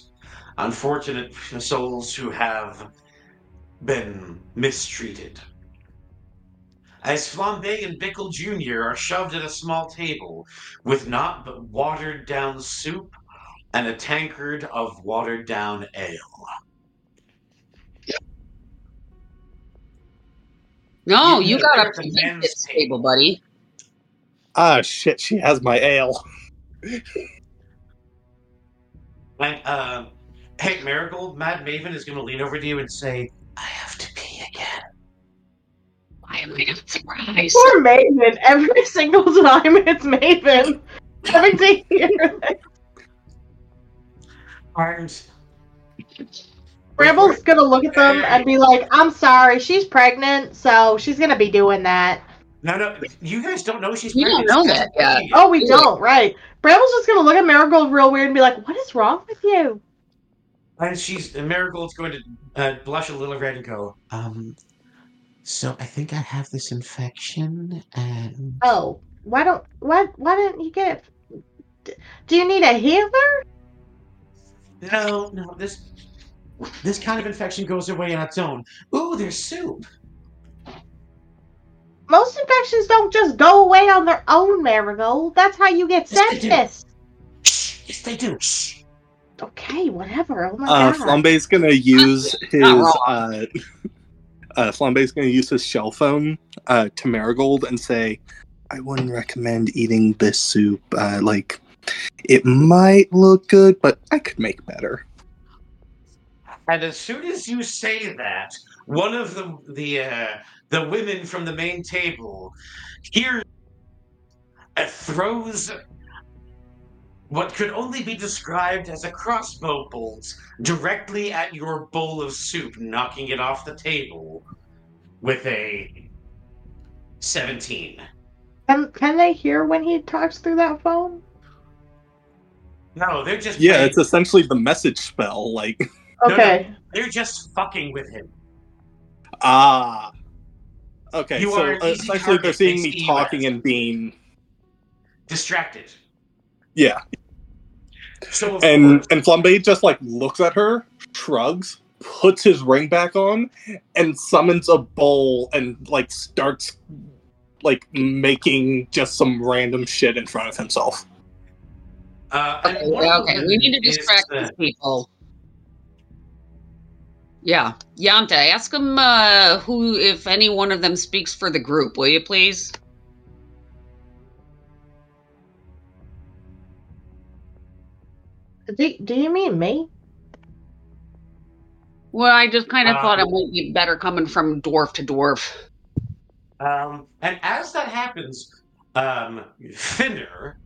unfortunate souls who have been mistreated. As Flambe and Bickle Jr. are shoved at a small table with not but watered down soup and a tankard of watered down ale. No, You you got they're up at the to men's this table, buddy. Ah, shit, she has my ale. And, uh, hey, Marigold, Mad Maven is going to lean over to you and say, I have to pee again. Why am I not surprised? Poor Maven. Every *laughs* single time it's Maven. Having to hear that. Arms. Bramble's gonna look at them and be like, I'm sorry, she's pregnant, so she's gonna be doing that. No, no, you guys don't know she's You don't pregnant. know that yet. Oh, we don't, right. Bramble's just gonna look at Marigold real weird and be like, What is wrong with you? And she's and Marigold's going to uh, blush a little red and go, um, so I think I have this infection and Oh, why don't why why didn't you get it? Do you need a healer? no, no, this this kind of infection goes away on its own. Ooh, there's soup. Most infections don't just go away on their own, Marigold. That's how you get Yes, they do. sepsis. Shh, yes, they do. Shh. Okay, whatever. Oh my Uh, god. Flambe's gonna use *laughs* his Not uh, uh, Flambe's gonna use his shell phone uh, to Marigold and say, "I wouldn't recommend eating this soup. Uh, like, it might look good, but I could make better." And as soon as you say that, one of the the uh, the the women from the main table here uh, throws what could only be described as a crossbow bolt directly at your bowl of soup, knocking it off the table with a 17. Can can they hear when he talks through that phone? No, they're just Yeah, playing- it's essentially the message spell. Like, *laughs* no. Okay. they're just fucking with him. ah. Okay, You so are an essentially they're seeing me talking US. and being. Distracted. Yeah. So And course, and Flambe just like looks at her, shrugs, puts his ring back on, and summons a bowl and like starts like making just some random shit in front of himself. uh, Okay, okay, we need to is distract the- these people. Yeah, Yanta, ask them uh, who, if any one of them speaks for the group, will you please? Do, do you mean me? Well, I just kind of Uh, thought it might be better coming from dwarf to dwarf. Um, and as that happens, um, Finner,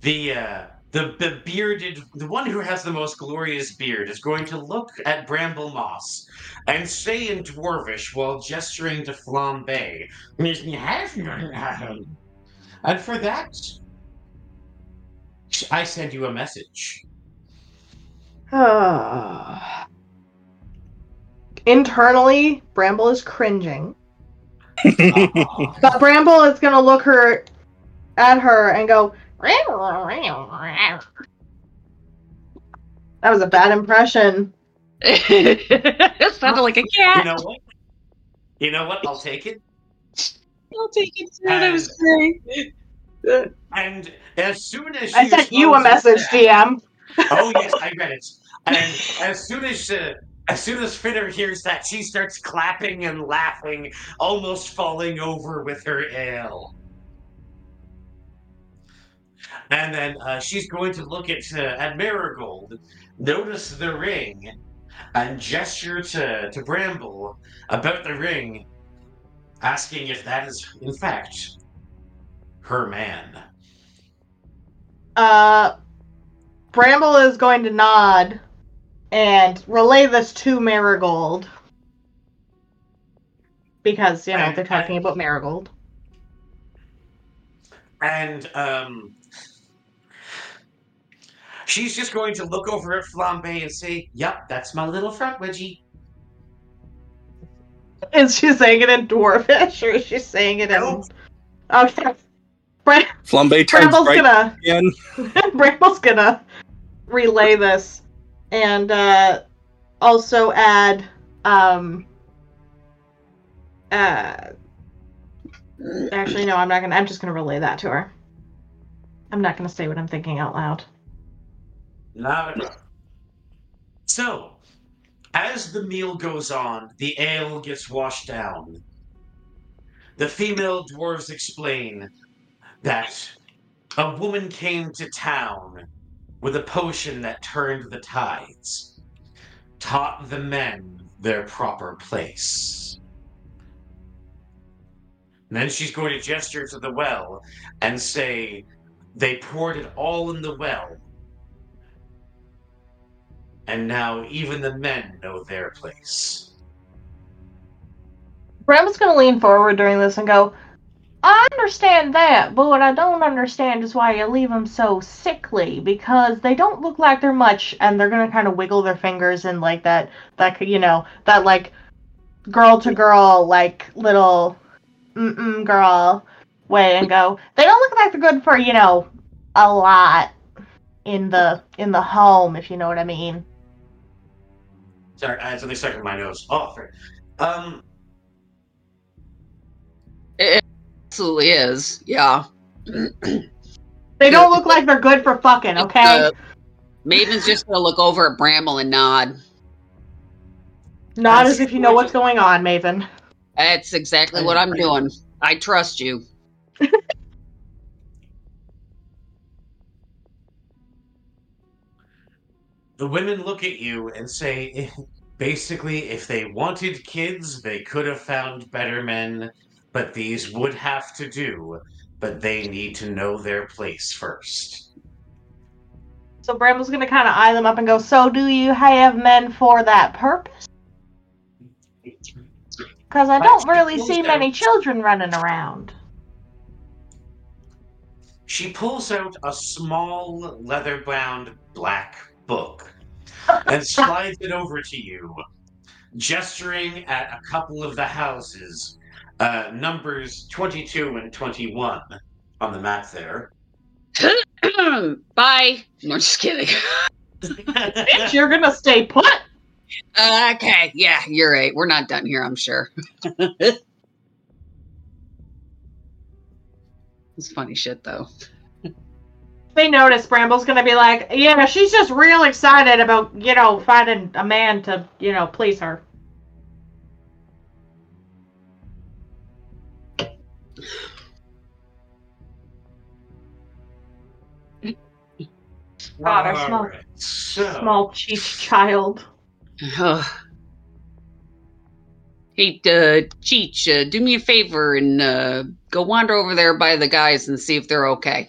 the uh, the the bearded, the one who has the most glorious beard, is going to look at Bramble Moss and say in Dwarvish while gesturing to Flambe, and for that, I send you a message. *sighs* Internally, Bramble is cringing. *laughs* But Bramble is gonna look her at her and go. That was a bad impression. it *laughs* sounded like a cat. you cat. know what? You know what? I'll take it. I'll take it too. That was great. And as soon as I she sent you a message, that- DM. Oh yes, I read it. And as soon as uh, as soon as Finner hears that, she starts clapping and laughing, almost falling over with her ale. And then uh, she's going to look at uh, at Marigold, notice the ring, and gesture to to Bramble about the ring, asking if that is in fact her man. Uh, Bramble is going to nod and relay this to Marigold. Because, you know, And- they're talking about Marigold. and um, she's just going to look over at Flambe and say, "Yep, that's my little front wedgie." Is she saying it in Dwarvish or is she saying it in. No. Okay. Bra- Flambe turns Bramble's right gonna. again. *laughs* Bramble's gonna relay this and uh, also add um uh actually no i'm not gonna i'm just gonna relay that to her i'm not gonna say what i'm thinking out loud Not. So, as the meal goes on, the ale gets washed down. The female dwarves explain that a woman came to town with a potion that turned the tides, taught the men their proper place. And then she's going to gesture to the well and say, They poured it all in the well, and now even the men know their place. bramble's gonna lean forward during this and go i understand that but what i don't understand is why you leave them so sickly because they don't look like they're much and they're gonna kind of wiggle their fingers and like that that you know that like girl to girl like little mm-mm girl way and go they don't look like they're good for you know a lot in the in the home if you know what i mean Sorry, I had something stuck in my nose. Oh, fair. Um, Absolutely is. Yeah. *clears throat* they don't look like they're good for fucking okay Uh, Maven's just gonna look over at Bramble and nod. not as if you know what's going on maven That's exactly what I'm doing. I trust you. *laughs* the women look at you and say, basically, if they wanted kids, they could have found better men, but these would have to do. But they need to know their place first. So Bramble's gonna kind of eye them up and go, So do you have men for that purpose? Because I don't really see many children running around. She pulls out a small leather bound black book and slides it over to you, gesturing at a couple of the houses, uh, numbers 22 and 21 on the map there. *clears throat* Bye. No, just kidding. Bitch, *laughs* you're gonna stay put. Uh, okay, yeah, you're right. We're not done here, I'm sure. *laughs* it's funny shit, though. They notice Bramble's gonna be like, yeah, she's just real excited about, you know, finding a man to, you know, please her. God, our small- Alright, so, Small cheech child. Ugh. Hey, uh, Cheech, uh, do me a favor and uh, go wander over there by the guys and see if they're okay.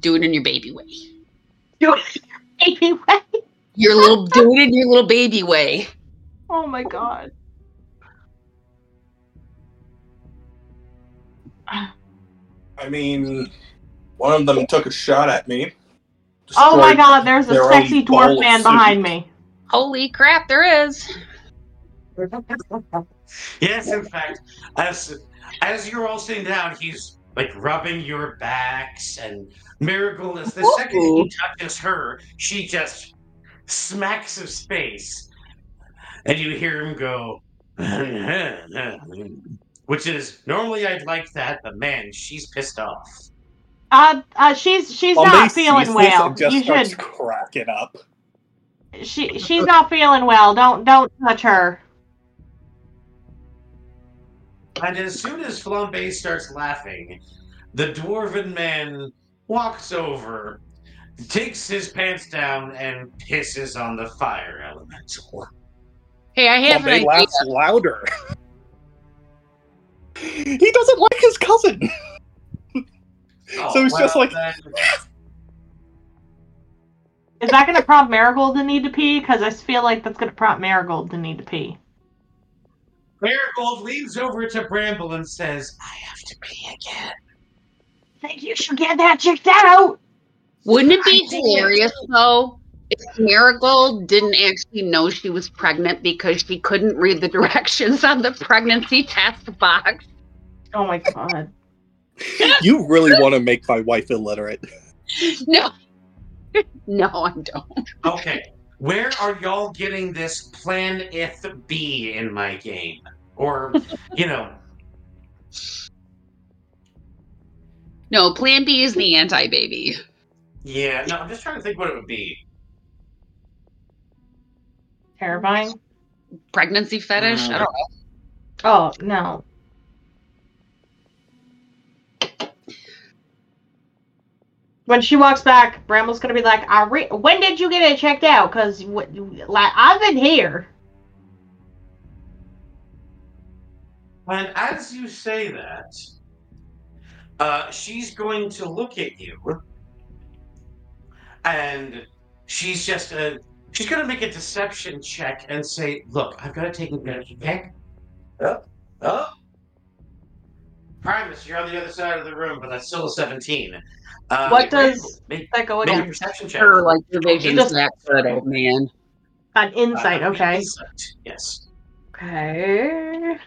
Do it in your baby way. Anyway. Your baby way. Your little, do it in your little baby way. Oh my god. I mean, one of them took a shot at me. Oh my god, there's a sexy dwarf man soup. behind me. Holy crap, there is. yes, in fact, as as you're all sitting down, he's like rubbing your backs, and Marigold is the second he touches her, she just smacks his face, and you hear him go, *laughs* which is normally I'd like that, but man, she's pissed off. Uh, uh she's she's Well, not Mace feeling well. and just You starts should. cracking up. She she's not feeling well. Don't don't touch her. And as soon as Flambe starts laughing, the dwarven man walks over, takes his pants down, and pisses on the fire elemental. Hey, I have Well, an they idea. laugh louder. *laughs* he doesn't like his cousin. *laughs* Oh, so it's just like- *laughs* Is that gonna prompt Marigold to need to pee? Because I feel like that's gonna prompt Marigold to need to pee. Marigold leans over to Bramble and says, I have to pee again. Think you should get that checked out. Wouldn't it be I did. hilarious though if Marigold didn't actually know she was pregnant because she couldn't read the *laughs* directions on the pregnancy test box? Oh my god. *laughs* You really want to make my wife illiterate. *laughs* No. No, I don't. Okay, where are y'all getting this plan if B in my game? Or, you know, No, Plan B is the anti baby. yeah, no, I'm just trying to think what it would be. Terrifying. Pregnancy fetish? Mm. I don't know. Oh no. When she walks back, Bramble's gonna be like, I re- "When did you get it checked out? Cause what, like I've been here." And as you say that, uh, she's going to look at you, and she's just uh, she's going to make a deception check and say, "Look, I've got to take advantage of okay? Oh, oh." Primus, you're on the other side of the room, but that's still a 17. Uh, What does make, that go make a again? perception check? Her like your vision's just- that good, old man. An insight. Uh, Okay. Insight, yes. Okay.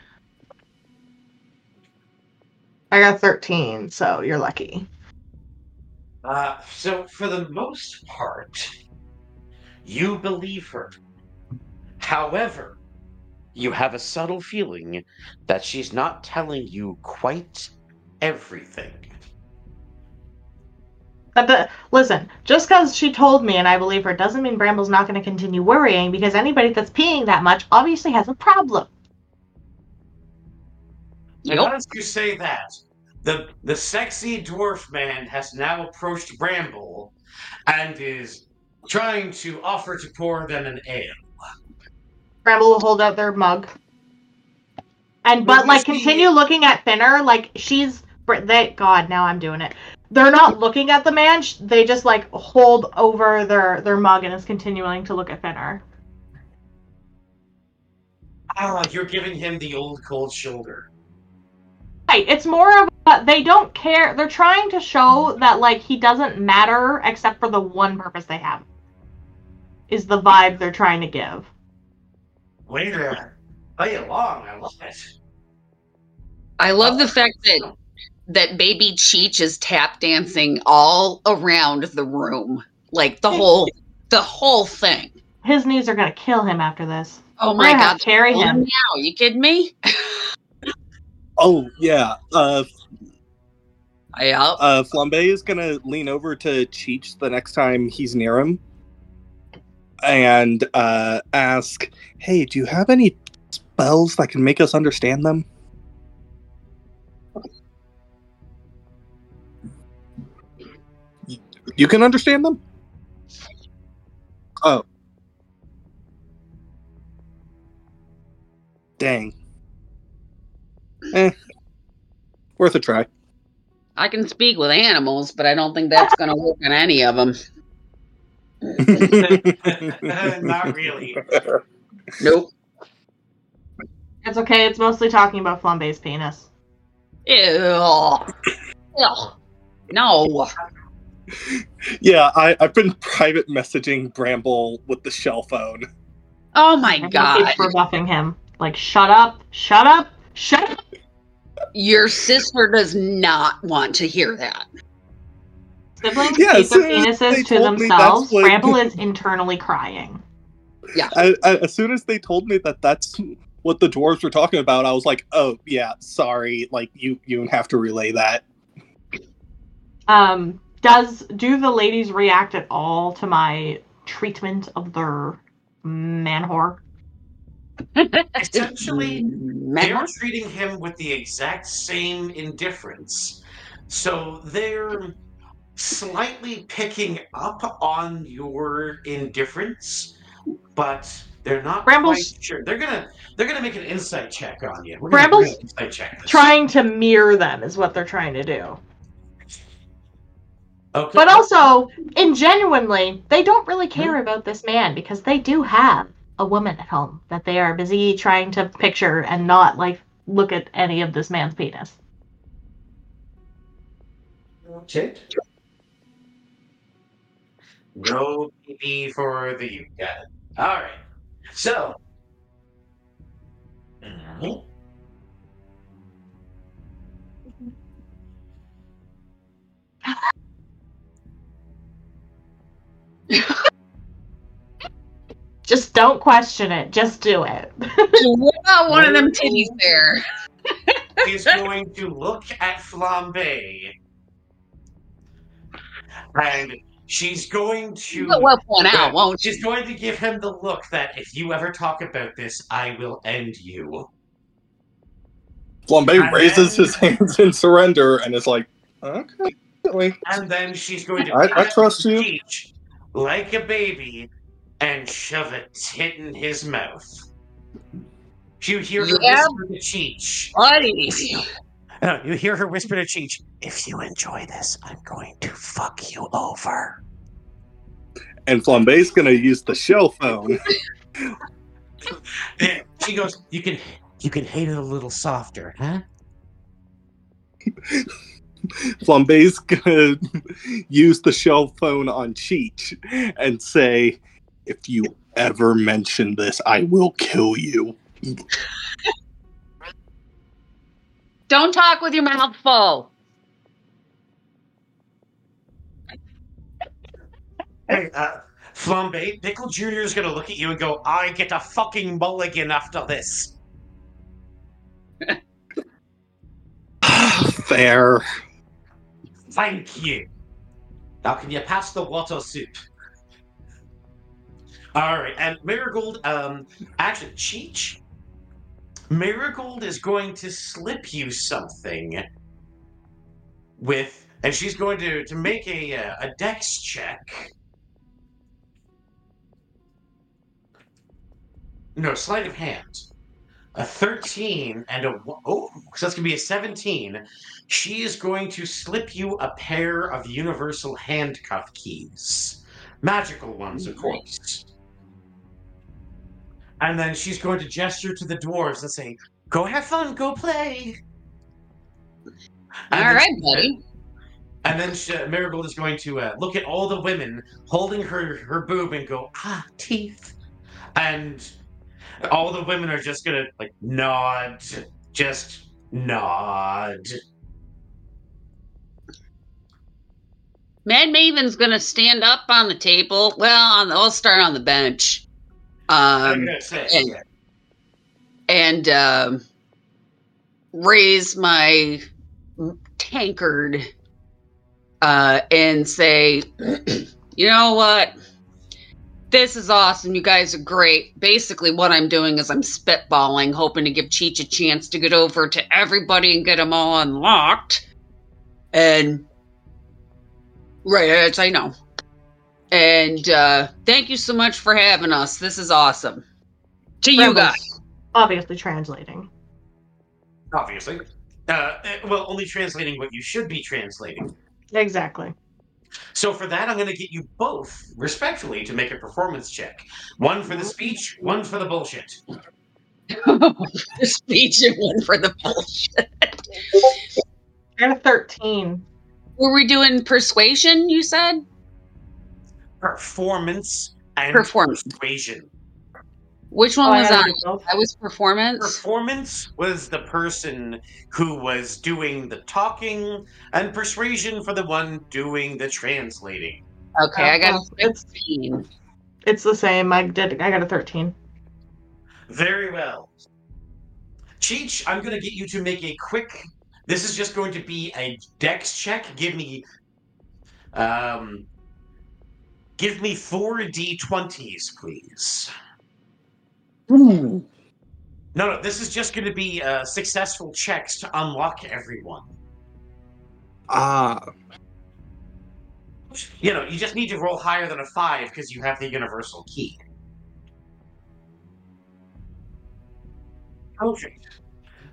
I got thirteen, so you're lucky. Uh, so, for the most part, you believe her. However, you have a subtle feeling that she's not telling you quite everything. But the, listen, just because she told me and I believe her doesn't mean Bramble's not going to continue worrying because anybody that's peeing that much obviously has a problem. And Yep. as you say that, the the sexy dwarf man has now approached Bramble and is trying to offer to pour them an ale. Bramble will hold out their mug. And but like whiskey- continue looking at Thinner, like she's they God now I'm doing it. They're not looking at the man. They just like hold over their their mug and is continuing to look at Finner. Ah, you're giving him the old cold shoulder. Right. It's more of a, they don't care. They're trying to show that like he doesn't matter except for the one purpose they have. Is the vibe they're trying to give. Way to play along. I love it. I love the fact that that baby Cheech is tap dancing all around the room, like the whole the whole thing. His knees are gonna kill him after this. Oh my god! to carry him. Now, you kidding me? *laughs* Oh yeah, uh, Yeah. uh, Flambe is gonna lean over to Cheech the next time he's near him, and uh, ask, "Hey, do you have any spells that can make us understand them?" You can understand them? Oh. Dang. Eh. Worth a try. I can speak with animals, but I don't think that's going to work on any of them. *laughs* Not really. Nope. It's okay. It's mostly talking about Flambe's penis. Ew. Ew. No. Yeah, I, I've been private messaging Bramble with the shell phone. Oh my And he god. keeps rebuffing him. Like, shut up, shut up, shut up. Your sister does not want to hear that. Siblings Yeah, keep their as soon as they penises to themselves. that's what- Bramble is internally crying. I, I, as soon as they told me that that's what the dwarves were talking about, I was like, "Oh yeah, sorry. Like you, you have to relay that." Um, does do the ladies react at all to my treatment of their man whore? Essentially, *laughs* mm-hmm. they're treating him with the exact same indifference. So they're slightly picking up on your indifference, but they're not Bramble's- quite sure. They're gonna they're gonna make an insight check on you. We're Bramble's insight check. Trying to mirror them is what they're trying to do. Okay. But also, in genuinely, they don't really care hmm? about this man because they do have a woman at home that they are busy trying to picture and not like look at any of this man's penis. Okay. No PP for the you. Got it. All right. So. Mhm. *laughs* Just don't question it. Just do it. what about one of them titties there? is going to look at Flambe. And she's going to. You'll whip one out, won't you? She's going to give him the look that if you ever talk about this, I will end you. Flambe And raises then- his *laughs* hands in surrender and is like, "Okay. And then she's going to I- I trust you. Peach like a baby and shove a tit in his mouth. You hear her Yeah. whisper to Cheech. Buddy. You hear her whisper to Cheech, if you enjoy this, I'm going to fuck you over. And Flambe's gonna use the shell phone. *laughs* She goes, You can you can hate it a little softer, huh? Flambe's gonna use the shell phone on Cheech and say, "If you ever mention this, I will kill you." Don't talk with your mouth full. Hey, uh, Flambe, Pickle Jr. is gonna look at you and go, I get a fucking mulligan after this. *sighs* Fair. Thank you. Now can you pass the water soup? All right, and Marigold, um, actually, Cheech, Marigold is going to slip you something with, and she's going to to make a uh, a dex check. No, sleight of hand. A 13 and a oh, so that's gonna be a 17. She is going to slip you a pair of universal handcuff keys magical ones, of course. And then she's going to gesture to the dwarves and say, "Go have fun, go play." And All right, she- buddy. And then she, Marigold is going to uh, look at all the women holding her her boob and go, "Ah, teeth," and all the women are just gonna like nod, just nod. Mad Maven's gonna stand up on the table. Well, on the, I'll start on the bench. Um, and- and um, raise my tankard uh, and say, *clears throat* you know what? This is awesome. You guys are great. Basically, what I'm doing is I'm spitballing, hoping to give Cheech a chance to get over to everybody and get them all unlocked. And, right, as I know. And uh, thank you so much for having us. This is awesome. To you guys. Obviously translating. obviously. Uh, uh, well, only translating what you should be translating. Exactly. So for that, I'm going to get you both, respectfully, to make a performance check. One for the speech, one for the bullshit. *laughs* the speech and one for the bullshit. I got a 13. Were we doing persuasion? You said Performance and Performance. persuasion. which one Oh, I was gotta on? I was performance. Performance was the person who was doing the talking, and persuasion for the one doing the translating. Okay, I got Oh, it's fifteen. it's the same. I did. I got a 13. Very well. Cheech, I'm going to get you to make a quick. This is just going to be a dex check. Give me. Um. Give me four d20s, please. No, no, this is just going to be uh, successful checks to unlock everyone. Ah, You know, you just need to roll higher than a five because you have the universal key. Perfect.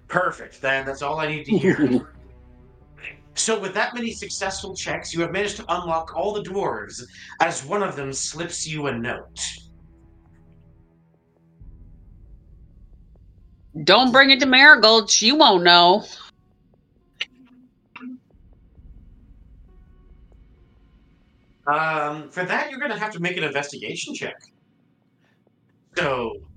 Perfect. Then that's all I need to hear. *laughs* so, with that many successful checks, you have managed to unlock all the dwarves as one of them slips you a note. Don't bring it to Marigold. She won't know. Um, for that, you're going to have to make an investigation check. So,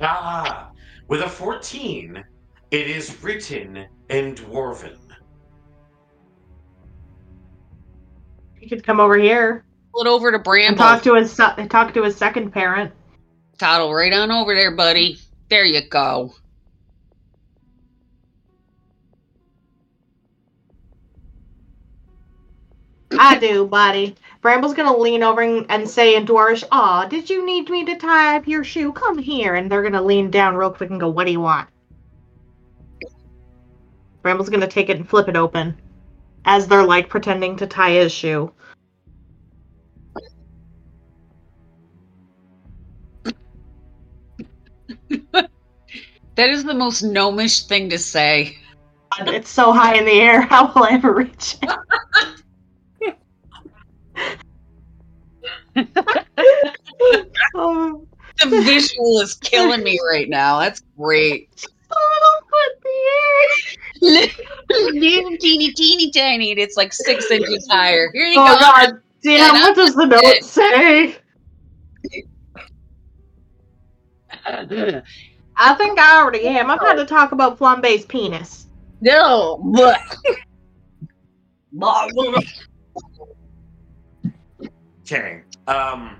Ah, with a 14, it is written in Dwarven. He could come over here Pull it over to and talk to his son- talk to his second parent. Toddle right on over there, buddy. There you go. I do, buddy. Bramble's gonna lean over and, and say in Dwarvish, "Aw, did you need me to tie up your shoe? Come here." And they're gonna lean down real quick and go, "What do you want?" Bramble's gonna take it and flip it open, as they're like pretending to tie his shoe. That is the most gnomish thing to say. It's so high in the air. *laughs* How will I ever reach it? *laughs* oh, The visual is killing me right now. That's great. so little foot in the. Little teeny, teeny, tiny. and It's like six *laughs* inches higher. Here you Oh go. God, damn! Yeah, What does the note say? I think I already am. I've had to talk about Flambe's penis. No, but *laughs* Okay. Um.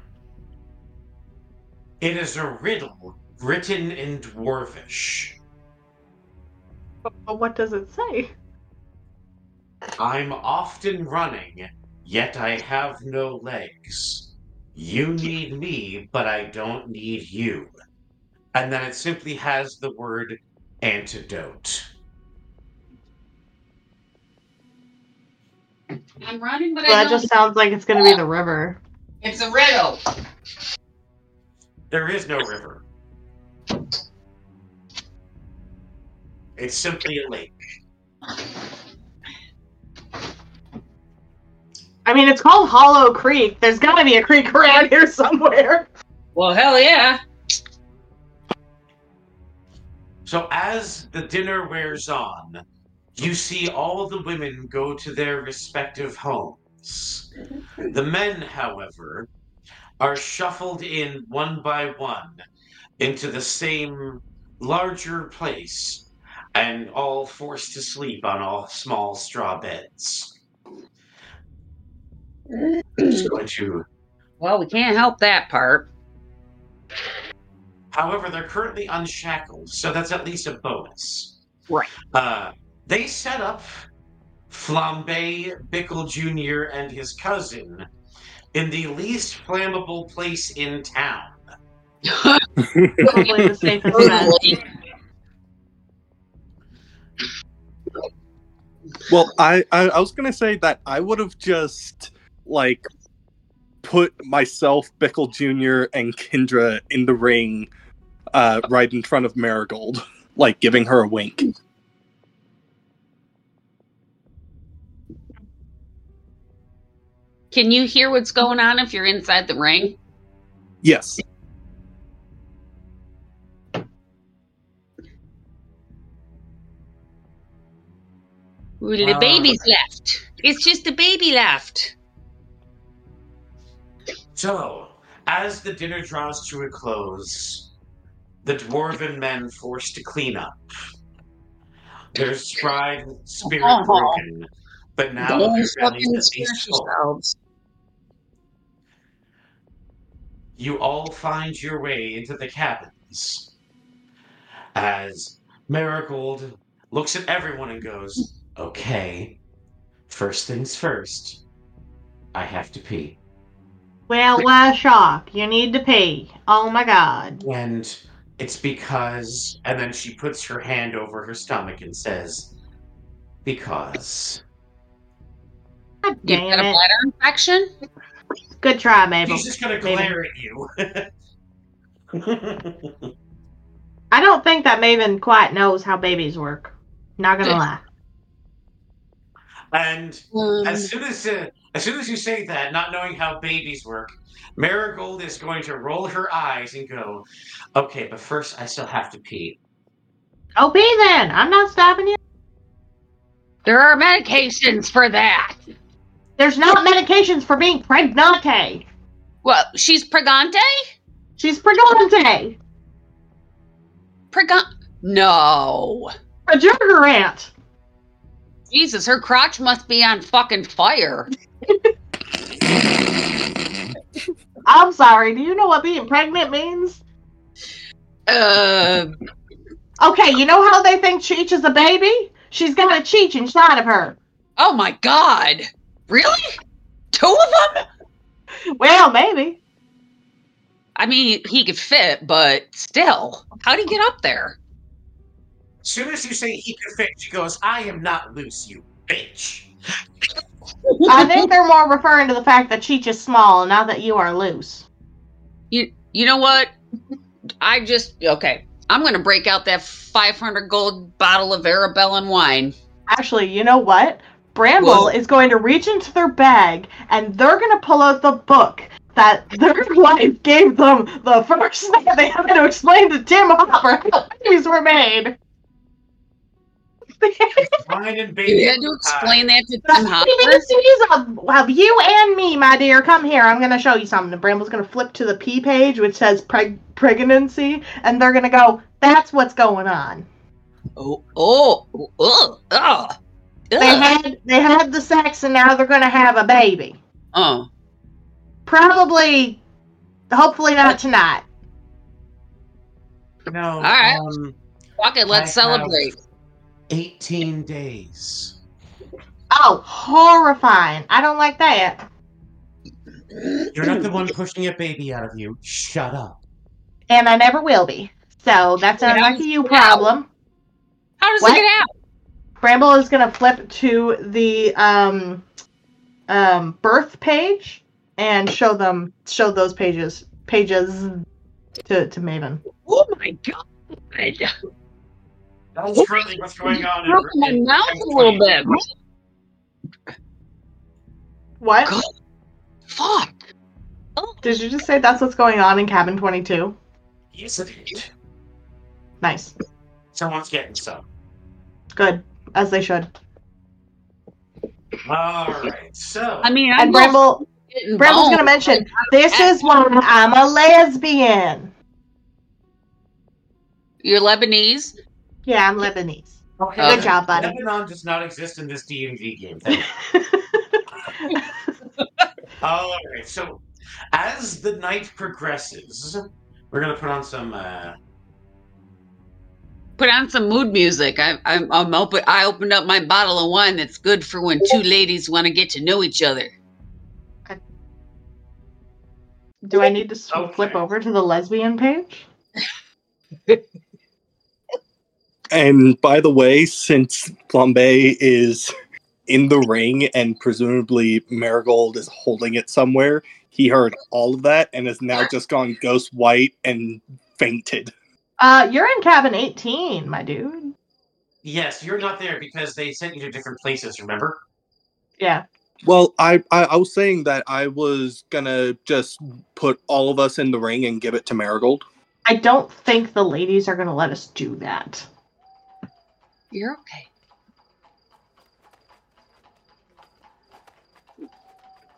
It is a riddle written in Dwarvish. But what does it say? I'm often running, yet I have no legs. You need me, but I don't need you. and then it simply has the word antidote. I'm running, but Well, I that don't. just sounds like it's gonna be the river. It's a riddle. There is no river. It's simply a lake. I mean, it's called Hollow Creek. There's gotta be a creek around here somewhere. Well, hell yeah. So as the dinner wears on, you see all the women go to their respective homes. The men, however, are shuffled in one by one into the same larger place and all forced to sleep on all small straw beds. Just going to Well, we can't help that part. However, they're currently unshackled, so that's at least a bonus. Right. Uh, they set up Flambe Bickle Jr. and his cousin in the least flammable place in town. Probably the safest bet. Well, I, I I was gonna say that I would have just like put myself, Bickle Jr. and Kendra in the ring, uh, right in front of Marigold, like giving her a wink. Can you hear what's going on if you're inside the ring? Yes. Ooh, the Wow. baby's left. It's just the baby left. So, as the dinner draws to a close, the dwarven men forced to clean up. Their stride spirit Oh. broken, but now Don't their fucking bellies at least full. You all find your way into the cabins as Marigold looks at everyone and goes, Okay, first things first, I have to pee. Well, why shock? You need to pee. Oh my god. And it's because, and then she puts her hand over her stomach and says, Because. God You damn got a it. bladder infection? Good try, Mabel. She's just gonna Maybe. glare at you. *laughs* I don't think that Maven quite knows how babies work. Not gonna lie. and Um, As soon as uh, as soon as you say that, not knowing how babies work, Marigold is going to roll her eyes and go, "Okay, but first I still have to pee." Oh, pee then. I'm not stopping you. there are medications for that. There's not medications for being pregnante. Well, she's pregante? She's pregnante. Pregon. No. A Prejurgerant. Jesus, her crotch must be on fucking fire. I'm sorry. Do you know what being pregnant means? Uh, Okay, you know how they think Cheech is a baby? She's got a Cheech inside of her. oh my god. Really? Two of them? Well, maybe. I mean, he could fit, but still. How'd he get up there? As soon as you say he can fit, she goes, "I am not loose, you bitch." I think they're more referring to the fact that Cheech is small, and not that you are loose. You you know what? I just okay. I'm gonna break out that 500 gold bottle of Arabellan wine. Actually, you know what? Bramble What? is going to reach into their bag and they're going to pull out the book that *laughs* their wife gave them the first *laughs* day they had to explain to Tim Hopper how babies were made. Wine and baby. You had to explain that to Tim *laughs* Hopper. ABCs of, of you and me, my dear. Come here. I'm going to show you something. And Bramble's going to flip to the P page, which says preg- pregnancy, and they're going to go, that's what's going on. Oh, oh, oh, oh, They had they had the sex, and now they're going to have a baby. oh. Probably, hopefully not tonight. No. right. Um, Fuck it, let's I celebrate. eighteen days. Oh, horrifying. I don't like that. You're not the one pushing a baby out of you. Shut up. And I never will be. So that's a Yeah. lucky you problem. How does What? it get out? Bramble is gonna flip to the um, um, birth page and show them show those pages pages to to Maven. Oh my god! That's really what's going on. Broke my in- in- mouth a little bit. What God. Fuck. Oh, did you just say? That's what's going on in cabin twenty two. Yes, it is. Nice, Someone's getting some. good as they should. All right. So I mean, And I'm Bramble Bramble's gonna mention this is why I'm a lesbian. You're Lebanese. Yeah, I'm Lebanese. okay, Good job, buddy. Lebanon does not exist in this D and D game. *laughs* *laughs* Thank you. All right. So as the night progresses, we're gonna put on some. Uh, Put on some mood music. I, I'm, I'm open. I opened up my bottle of wine that's good for when two ladies want to get to know each other. Do I need to s- Okay. flip over to the lesbian page? *laughs* And by the way, since Flambe is in the ring and presumably Marigold is holding it somewhere, he heard all of that and has now just gone ghost white and fainted. Uh, you're in cabin 18, my dude. yes, you're not there because they sent you to different places. Remember? Yeah. Well, I, I I was saying that I was gonna just put all of us in the ring and give it to Marigold. I don't think the ladies are gonna let us do that. You're okay.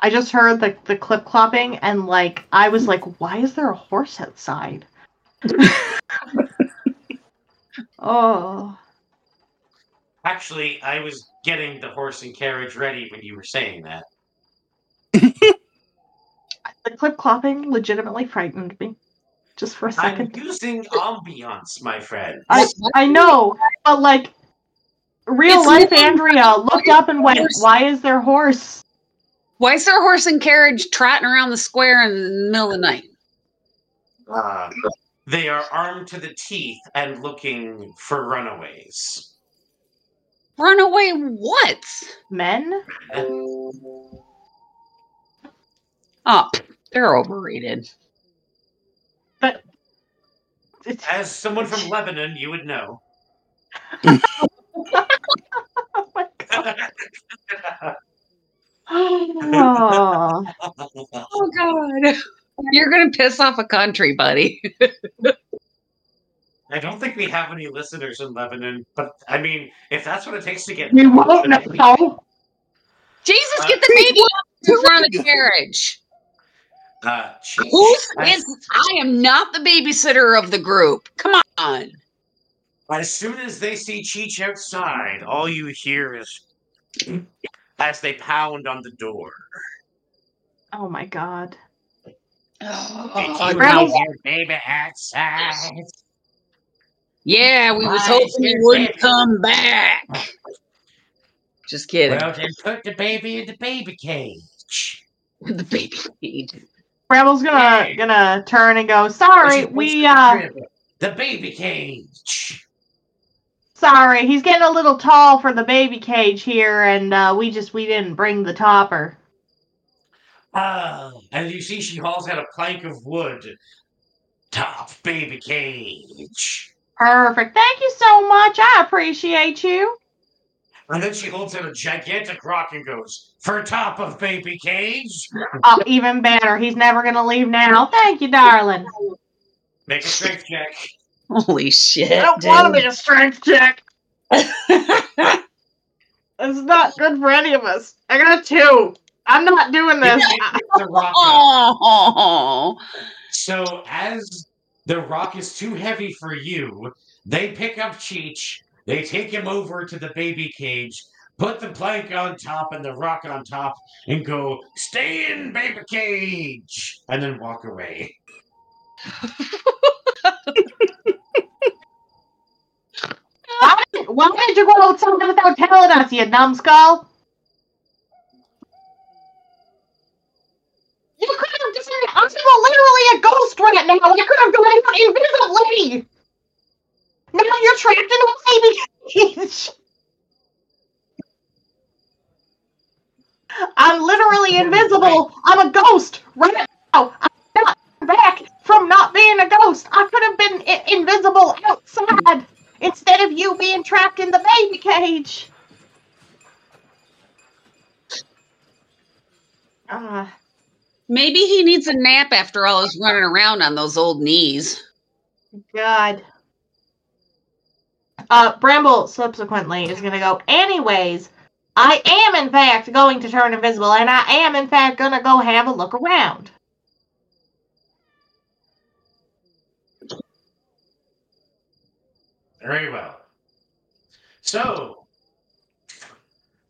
I just heard the, the clip clopping and like I was like, why is there a horse outside? Oh. Actually, I was getting the horse and carriage ready when you were saying that. *laughs* The clip clopping legitimately frightened me. Just for a I'm second. using ambiance, my friend. I I know, but like real It's life Andrea looked up and went, Why is there horse? Why is there horse and carriage trotting around the square in the middle of the night? Uh, they are armed to the teeth and looking for runaways. Runaway what? Men? Oh, they're overrated. It's, As someone from *laughs* Lebanon, you would know. *laughs* oh my god. Oh. *laughs* Oh God, you're gonna piss off a country, buddy. *laughs* I don't think we have any listeners in Lebanon, but I mean, if that's what it takes to get. We won't know. Jesus, get the baby out in front of the carriage. Uh, Cheech, Who's is? I am not the babysitter of the group. Come on. as soon as they see Cheech outside, all you hear is as they pound on the door. Oh my god. Did Oh, you your baby outside? yeah, we was hoping is you wouldn't baby- come back. Just kidding. Well, then put the baby in the baby cage. the baby cage. Bramble's gonna Hey. gonna turn and go, sorry, She we the uh The baby cage. sorry, he's getting a little tall for the baby cage here and uh we just we didn't bring the topper. Ah, and you see she hauls out a plank of wood. Top baby cage. Perfect. Thank you so much. I appreciate you. And then she holds out a gigantic rock and goes, For top of baby cage. Oh, even better. He's never gonna leave now. Thank you, darling. Make a strength check. Holy shit. I don't dude. want to make a strength check. *laughs* It's not good for any of us. I got a two. I'm not doing this. *laughs* The rock. Oh, So as the rock is too heavy for you, they pick up Cheech, they take him over to the baby cage, put the plank on top and the rock on top, and go, Stay in, baby cage! And then walk away. Why, why did you go outside without telling us, you numbskull? You could have just I'm literally a ghost right now. You could have gone out invisibly. Now you're trapped in a baby cage. I'm literally invisible. I'm a ghost right now. I'm not back from not being a ghost. I could have been I- invisible outside instead of you being trapped in the baby cage. Uh, Maybe he needs a nap after all his running around on those old knees. God. Uh, Bramble subsequently is gonna go. Anyways, I am in fact going to turn invisible, and I am in fact gonna go have a look around. Very well. So,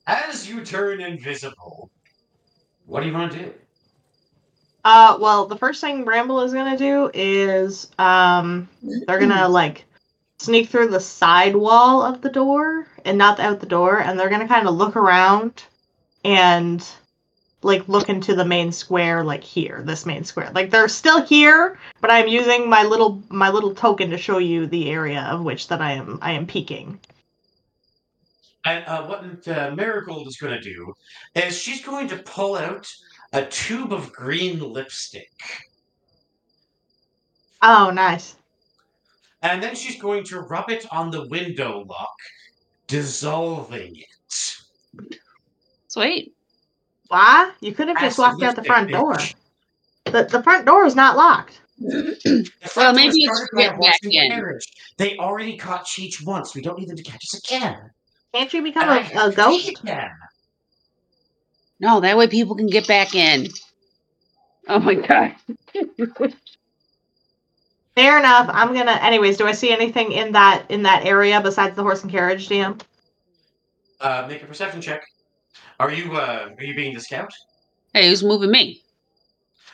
as you turn invisible, what do you want to do? Uh, well, the first thing Bramble is gonna do is um, they're gonna *clears throat* like sneak through the side wall of the door and not out the door, and they're gonna kind of look around and like look into the main square, like here, this main square. Like they're still here, but I'm using my little my little token to show you the area of which that I am I am peeking. And uh, what uh, Marigold is going to do is she's going to pull out a tube of green lipstick. Oh, nice. And then she's going to rub it on the window lock, dissolving it. Sweet. Why? You could have just walked out the front door. The the front door is not locked. Well, maybe it's to get back in. They already caught Cheech once. We don't need them to catch us again. Can't you become And I a, have a ghost? cheat again. No, that way people can get back in. Oh my god. Fair enough. I'm gonna. Anyways, do I see anything in that in that area besides the horse and carriage, DM? Uh, make a perception check. Are you uh, are you being the scout? Hey, who's moving me?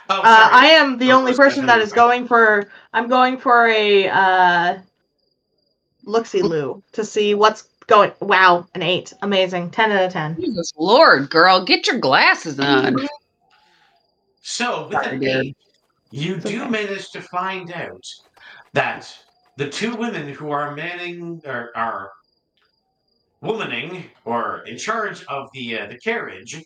Oh, Uh. I am the Oh, only person that is definitely going for. I'm going for a uh, looksy loo to see what's going. Wow, an eight, amazing, ten out of ten. Jesus Lord, girl, get your glasses on. So with Sorry, eight, you It's do okay. manage to find out that the two women who are manning or are womaning or in charge of the uh, the carriage.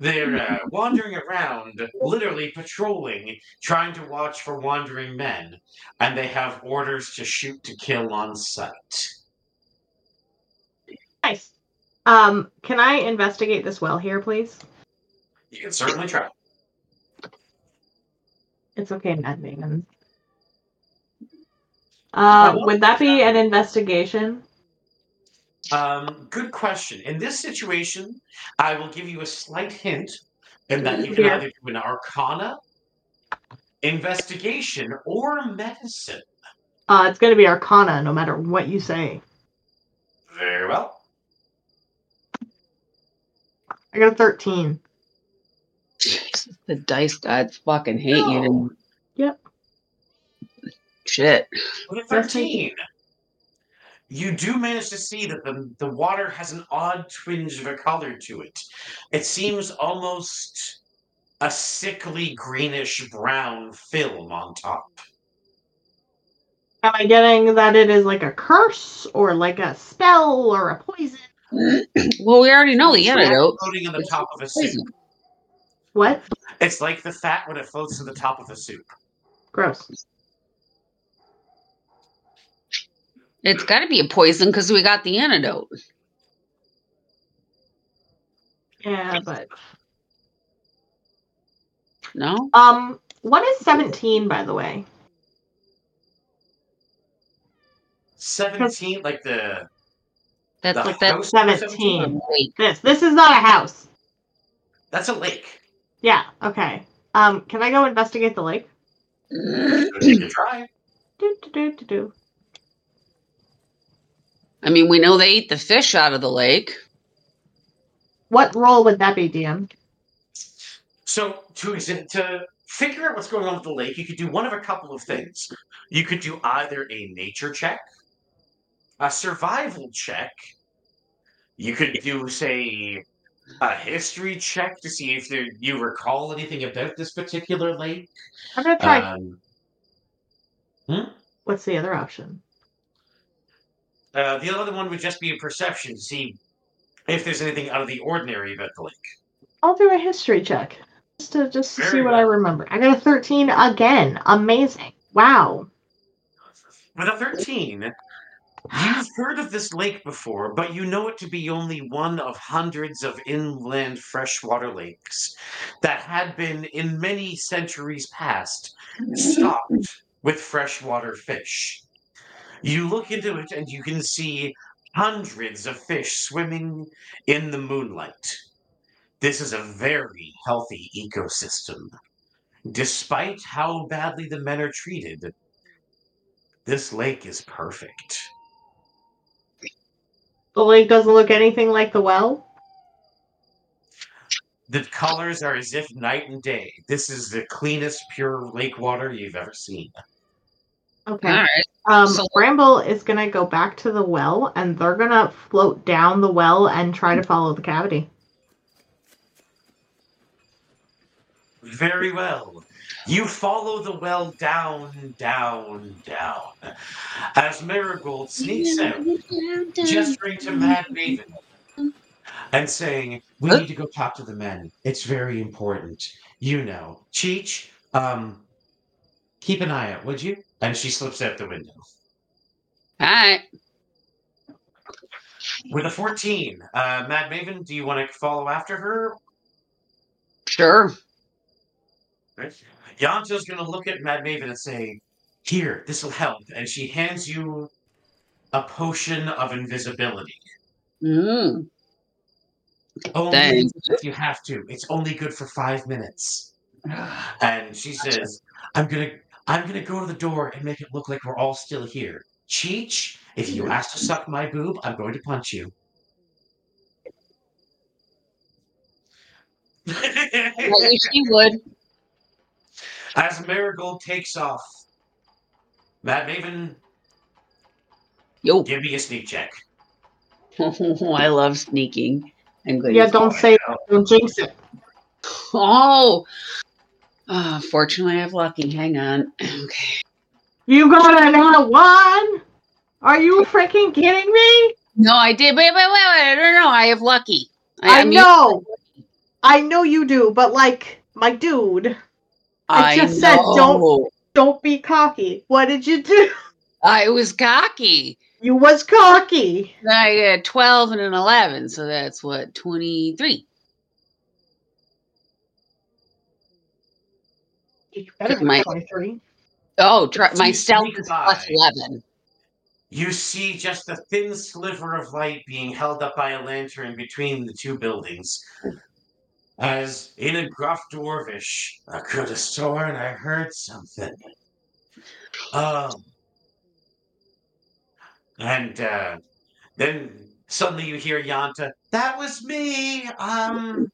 They're uh, wandering around, literally patrolling, trying to watch for wandering men, and they have orders to shoot to kill on sight. Nice. Um, can I investigate this well here, please? You can certainly try. It's okay, Matt Damon. Uh, would that be an investigation? Um, good question. In this situation, I will give you a slight hint in that you can Yeah. either do an arcana, investigation, or medicine. Uh, it's going to be Arcana, no matter what you say. Very well. I got a thirteen. Jesus, *laughs* the dice gods fucking hate you. Yep. Shit. With a 13, you do manage to see that the, the water has an odd twinge of a color to it. It seems almost a sickly greenish brown film on top. Am I getting that it is like a curse or like a spell or a poison? *clears throat* Well, we already know the It's antidote. floating on the It's top of a soup. What? It's like the fat when it floats to the top of a soup. Gross. It's got to be a poison because we got the antidote. Yeah, but No? um, what is seventeen, by the way? 17, like the. That's the what that's house number 17. This. This is not a house. That's a lake. Yeah. Okay. Um, can I go investigate the lake? Try. Do do do do do. I mean, we know they eat the fish out of the lake. What role would that be, DM? So to to figure out what's going on with the lake, you could do one of a couple of things. You could do either a nature check, a survival check. You could do, say, a history check to see if there, you recall anything about this particular lake. I'm gonna try. Um, What's the other option? Uh, the other one would just be a perception to see if there's anything out of the ordinary about the lake. I'll do a history check just to just to see what I remember. I got a 13 again. Amazing. Wow. With a 13, you've heard of this lake before, but you know it to be only one of hundreds of inland freshwater lakes that had been, in many centuries past, stocked with freshwater fish. You look into it and you can see hundreds of fish swimming in the moonlight. This is a very healthy ecosystem. Despite how badly the men are treated, this lake is perfect. The lake doesn't look anything like the well. The colors are as if night and day. This is the cleanest, pure lake water you've ever seen. Okay. All right. Um, So- Bramble is gonna go back to the well, and they're gonna float down the well and try to follow the cavity. Very well. You follow the well down, down, down. As Marigold sneaks out, gesturing to Mad Maven and saying, We need to go talk to the men. It's very important. You know. Cheech, um, keep an eye out, would you? And she slips out the window. All right. With a 14, uh, Mad Maven, do you want to follow after her? Sure. Yanta's going to look at Mad Maven and say, Here, this will help. And she hands you a potion of invisibility. Mm. Only Thanks. if you have to. It's only good for five minutes. *sighs* And she says, I'm gonna I'm gonna go to the door and make it look like we're all still here. Cheech, if you mm-hmm. ask to suck my boob, I'm going to punch you. I wish you would. As Marigold takes off, Mad Maven, Yo. give me a sneak check. *laughs* I love sneaking. I'm good. Yeah, don't say it. don't jinx it. Oh. Uh, fortunately, I have lucky. Hang on. *clears throat* Okay. You got a nat one? Are you freaking kidding me? No, I did. Wait, wait, wait, wait. No, no, I have lucky. I, I'm know. I know you do, but like, my dude, I just said don't- don't be cocky. What did you do? I was cocky. You was cocky. I had 12 and an 11, so that's what, 23. You better My- 23. Oh, try, my stealth is 11. You see just a thin sliver of light being held up by a lantern between the two buildings. As in a gruff dwarvish, I could have sworn I heard something. Um, and uh, then suddenly you hear Yanta, that was me. Um,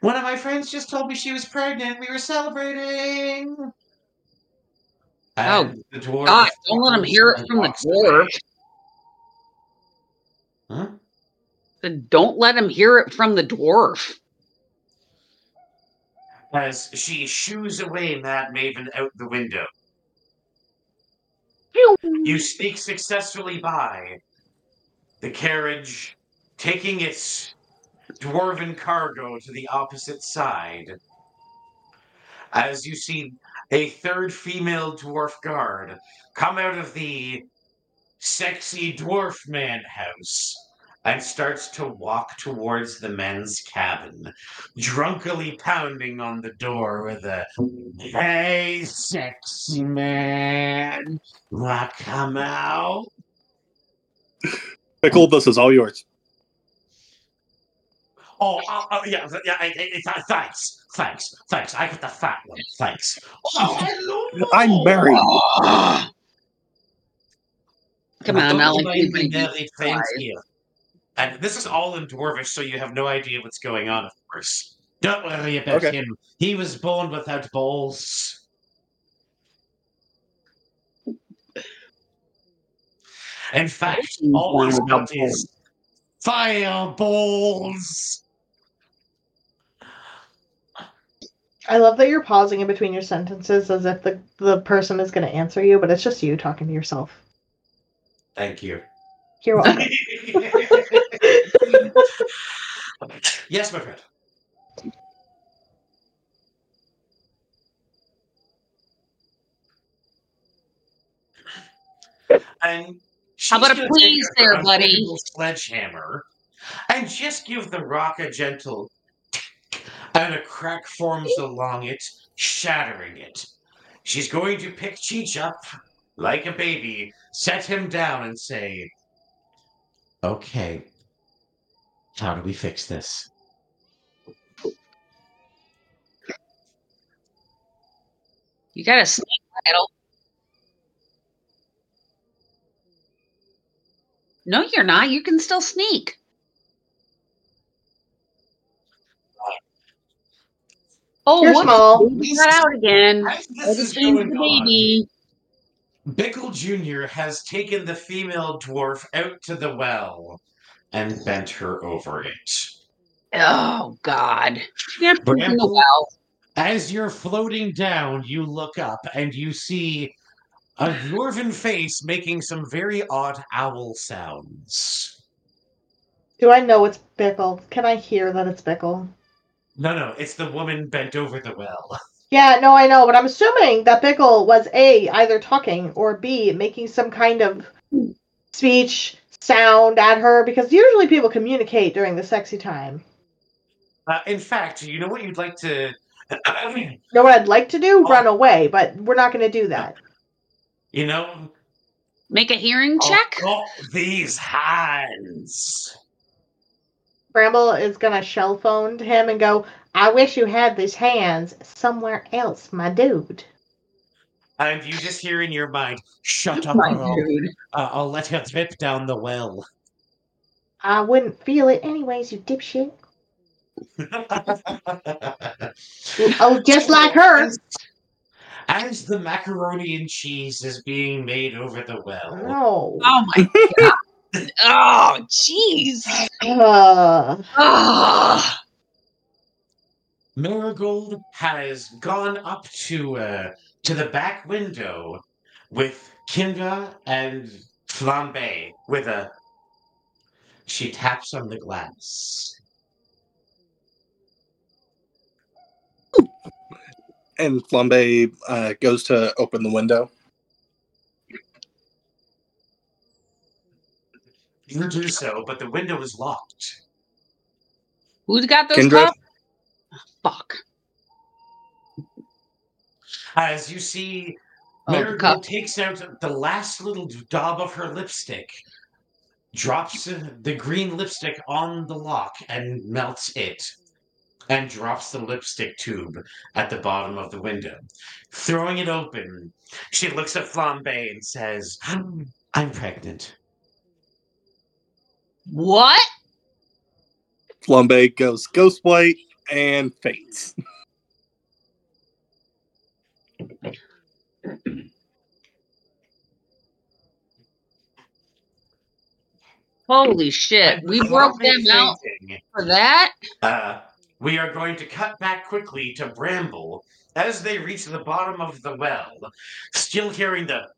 one of my friends just told me she was pregnant. We were celebrating. Oh, the dwarf God, don't let him hear it from the dwarf. Huh? Don't let him hear it from the dwarf. as she shoos away Mad Maven out the window. You sneak successfully by the carriage, taking its dwarven cargo to the opposite side. As you see a third female dwarf guard come out of the sexy dwarf man house and starts to walk towards the men's cabin, drunkenly pounding on the door with a Hey, sexy man, wanna come out? *laughs* Pickle, this is all yours. Oh, oh, oh, yeah, th- yeah. I, I, I- thanks, thanks, thanks. I got the fat one. Thanks. Oh, *laughs* hello. I'm married. *sighs* Come on, I'll Don't include my married friends here. And this is all in Dwarvish, so you have no idea what's going on, of course. Don't worry about Okay. him. He was born without balls. In fact, He's all born he's without got is fireballs. I love that you're pausing in between your sentences as if the, the person is going to answer you, but it's just you talking to yourself. Thank you. You're *laughs* welcome. yes, my friend. And How about a please there, buddy? little sledgehammer and just give the rock a gentle and a crack forms along it, shattering it. She's going to pick Cheech up like a baby, set him down, and say, Okay, how do we fix this? You got a sneak rattle. No, you're not. You can still sneak. Oh, You're small. Baby got out again. As this is changed going the on. Bickle Jr. has taken the female dwarf out to the well and bent her over it. Oh God! Yeah, in the Bramble, well. As you're floating down, you look up and you see a dwarven face making some very odd owl sounds. Do I know it's Bickle? Can I hear that it's Bickle? No, no, it's the woman bent over the well. *laughs* Yeah, no, I know, but I'm assuming that Bickle was A, either talking, or B, making some kind of speech sound at her, because usually people communicate during the sexy time. Uh, in fact, you know what you'd like to. *clears throat* I mean, know what I'd like to do? Oh. Run away, but we're not going to do that. you know, Make a hearing check. These hands. Bramble is going to shell phone to him and go, I wish you had these hands somewhere else, my dude. And you just hear in your mind, shut up, My or I'll, dude. uh, I'll let her drip down the well. I wouldn't feel it anyways, you dipshit. *laughs* Oh, just like her. As, as the macaroni and cheese is being made over the well, No. Oh my God! Oh, jeez! Uh, Oh. Marigold has gone up to uh, to the back window with Kindra and Flambe with a. She taps on the glass. And Flambe uh, goes to open the window. You do so, but the window is locked. Who's got those Kendra? cups? Fuck. As you see, Oh, the Marigold cup. takes out the last little daub of her lipstick, drops uh, the green lipstick on the lock and melts it, and drops the lipstick tube at the bottom of the window. Throwing it open, she looks at Flambe and says, hmm, I'm pregnant. What? Flambe goes ghost white and faints. Holy shit! We broke them out for that. Uh, we are going to cut back quickly to Bramble as they reach the bottom of the well, still hearing the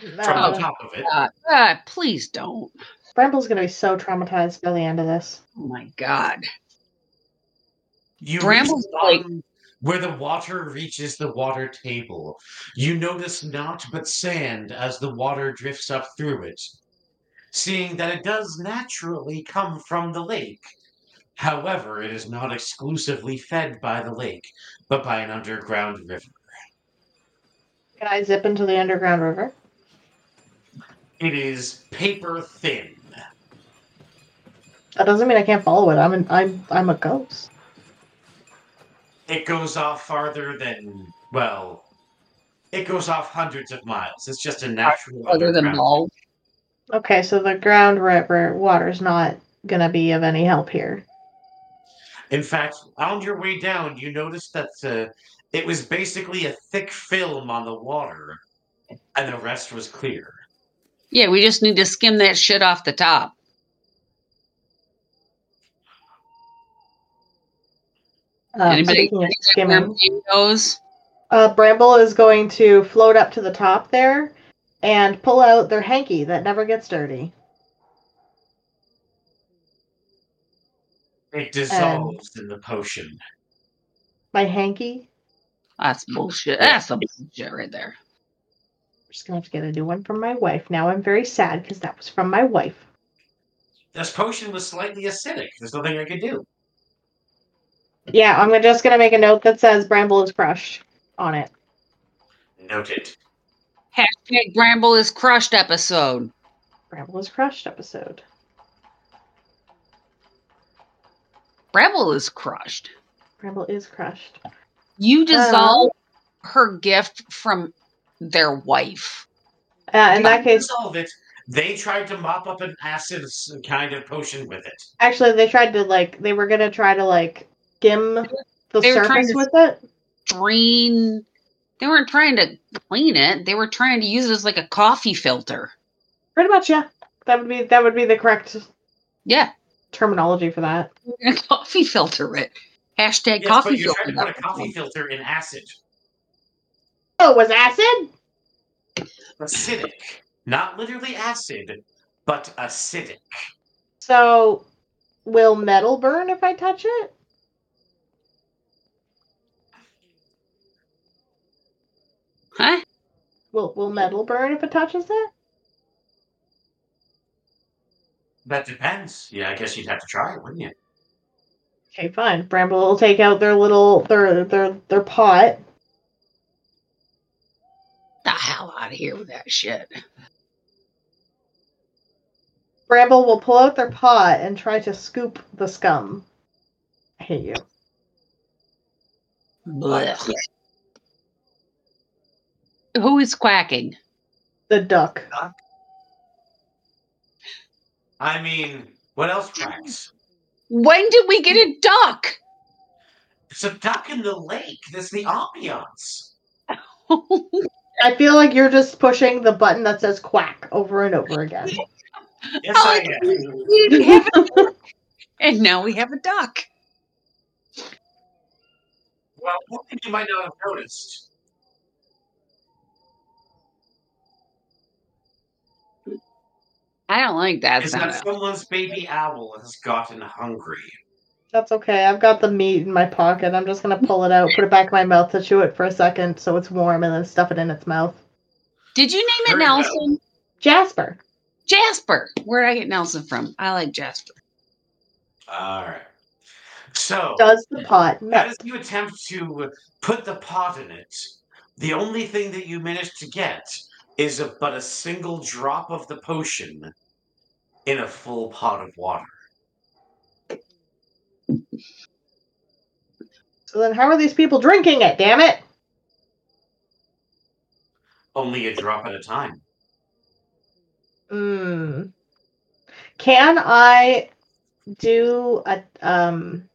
from the uh, top of it. God, God, please don't. Bramble's going to be so traumatized by the end of this. Oh my God! You Bramble's reach the bottom where the water reaches the water table. You notice naught but sand as the water drifts up through it, seeing that it does naturally come from the lake. However, it is not exclusively fed by the lake, but by an underground river. Can I zip into the underground river? It is paper thin. That doesn't mean I can't follow it. I'm an, I'm I'm a ghost. It goes off farther than, well, it goes off hundreds of miles. It's just a natural Other than underground balls. Okay, so the ground river water is not gonna be of any help here. In fact, on your way down, you notice that uh, it was basically a thick film on the water, and the rest was clear. Yeah, we just need to skim that shit off the top. Uh, Anybody speaking of skimming, Bambi goes? uh, Bramble is going to float up to the top there and pull out their hanky that never gets dirty. It dissolves in the potion. My hanky. That's bullshit. That's some bullshit right there. I'm just gonna have to get a new one from my wife. Now I'm very sad because that was from my wife. This potion was slightly acidic. There's nothing I could do. Yeah, I'm just gonna make a note that says Bramble is crushed on it. Noted. Hashtag Bramble is crushed episode. Bramble is crushed episode. Bramble is crushed. Bramble is crushed. You dissolve um, her gift from their wife. Uh, in that case, dissolve it. They tried to mop up an acid kind of potion with it. actually, they tried to like they were gonna try to like skim the They surface to- with it. Drain. They weren't trying to clean it. They were trying to use it as like a coffee filter. Pretty much, yeah. That would be that would be the correct Yeah, terminology for that. *laughs* coffee filter it. Hashtag Yes, coffee but you filter. tried to put a coffee filter in acid. Oh, it was acid. Acidic. Not literally acid, but acidic. So, will metal burn if I touch it? Huh? Will Will metal burn if it touches it? That depends. Yeah, I guess you'd have to try it, wouldn't you? Okay, fine. Bramble will take out their little their their their pot. The hell out of here with that shit. Bramble will pull out their pot and try to scoop the scum. I hate you. Blech. Who is quacking? The duck. I mean, what else cracks? When did we get a duck? It's a duck in the lake. That's the ambiance. *laughs* I feel like you're just pushing the button that says quack over and over again. *laughs* Yes, Oh, I am. we didn't have a and now we have a duck. Well, one thing you might not have noticed. I don't like that is sound. that someone's baby owl has gotten hungry. That's okay. I've got the meat in my pocket. I'm just gonna pull it out, put it back in my mouth to chew it for a second so it's warm, and then stuff it in its mouth. Did you name it Very well. Nelson? Jasper. Jasper. Where did I get Nelson from? I like Jasper. All right. So, Does the pot as you attempt to put the pot in it, the only thing that you manage to get is a, but a single drop of the potion in a full pot of water. So then, how are these people drinking it? Damn it! Only a drop at a time. Hmm. Can I do a um?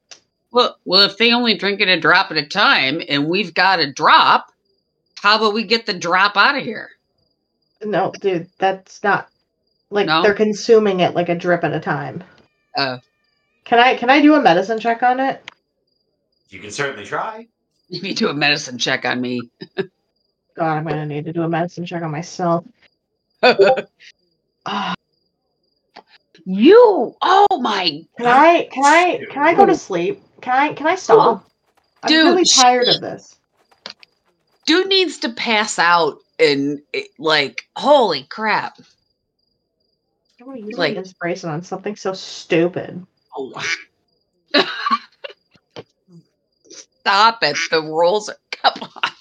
Well, well, if they only drink it a drop at a time, and we've got a drop, how about we get the drop out of here? No, dude, that's not like No? they're consuming it like a drip at a time. Oh. Can I can I do a medicine check on it? You can certainly try. You need to do a medicine check on me. *laughs* God, I'm gonna need to do a medicine check on myself. *laughs* Ah, you, oh my, can I can I can I go to sleep? Can I can I stop? I'm Dude, really sh- tired of this. dude needs to pass out and it- like, holy crap. How are you Like- like inspiration on something so stupid? *laughs* Stop it. The rules are, *laughs* come on.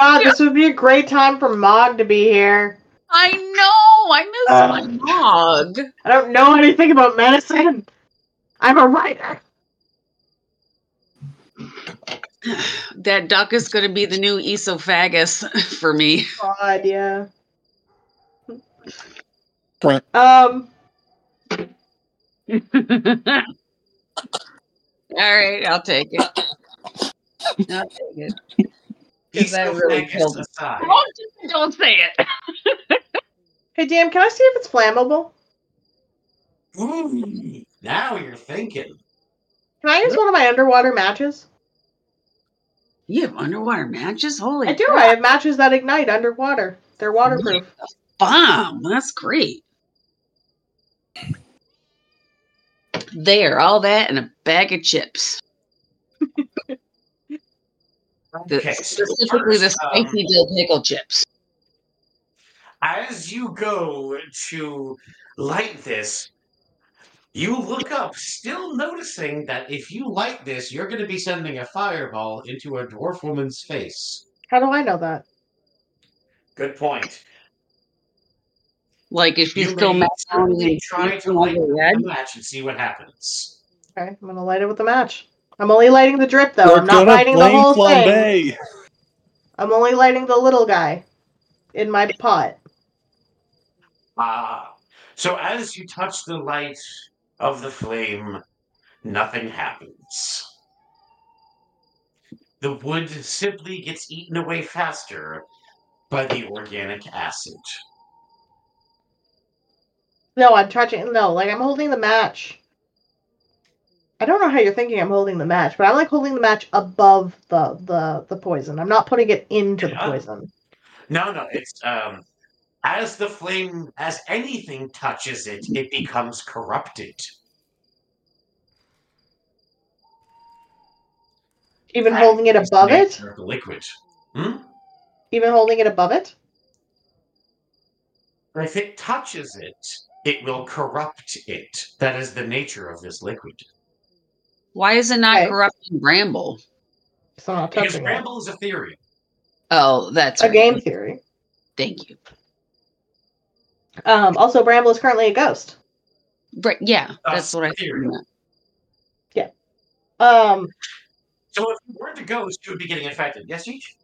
God, this would be a great time for Mog to be here. I know. I miss Uh. my dog. I don't know anything about medicine. I'm a writer. That duck is going to be the new esophagus *laughs* for me. God, yeah. Um, All right, I'll take it. I'll take it. Is that really killed- aside. Don't, don't say it. *laughs* hey, Dan, can I see if it's flammable? Ooh, now you're thinking. Can I use one of my underwater matches? You have underwater matches? Holy I do. crap. I have matches that ignite underwater. They're waterproof. bomb. That's great. There, all that and a bag of chips. *laughs* The- Okay, so specifically the first, um, spicy dill pickle chips. as you go to light this, you look up, still noticing that if you light this, you're going to be sending a fireball into a dwarf woman's face. How do I know that? Good point. Like if she's You still may mad certainly try to light the red. the match and see what happens. Okay, I'm gonna light it with the match. I'm only lighting the drip though. We're I'm not lighting the blame whole thing. Flambe. I'm only lighting the little guy in my pot. Ah. So as you touch the light of the flame, nothing happens. The wood simply gets eaten away faster by the organic acid. No, I'm touching. No, like I'm holding the match. I don't know how you're thinking I'm holding the match, but I'm like holding the match above the the the poison. I'm not putting it into the poison. No, no, it's um as the flame as anything touches it, it becomes corrupted. Even That holding it above it. the liquid. Hmm? Even holding it above it. If it touches it, it will corrupt it. That is the nature of this liquid. Why is it not Okay. corrupting Bramble? So I'm not Because touching it. Bramble is Ethereum. Oh, that's A right. game theory. Thank you. Um, also, Bramble is currently a ghost. Right, yeah, That's that's what I theory. meant. Um, So if you were to ghost, you would be getting infected. Yes, each?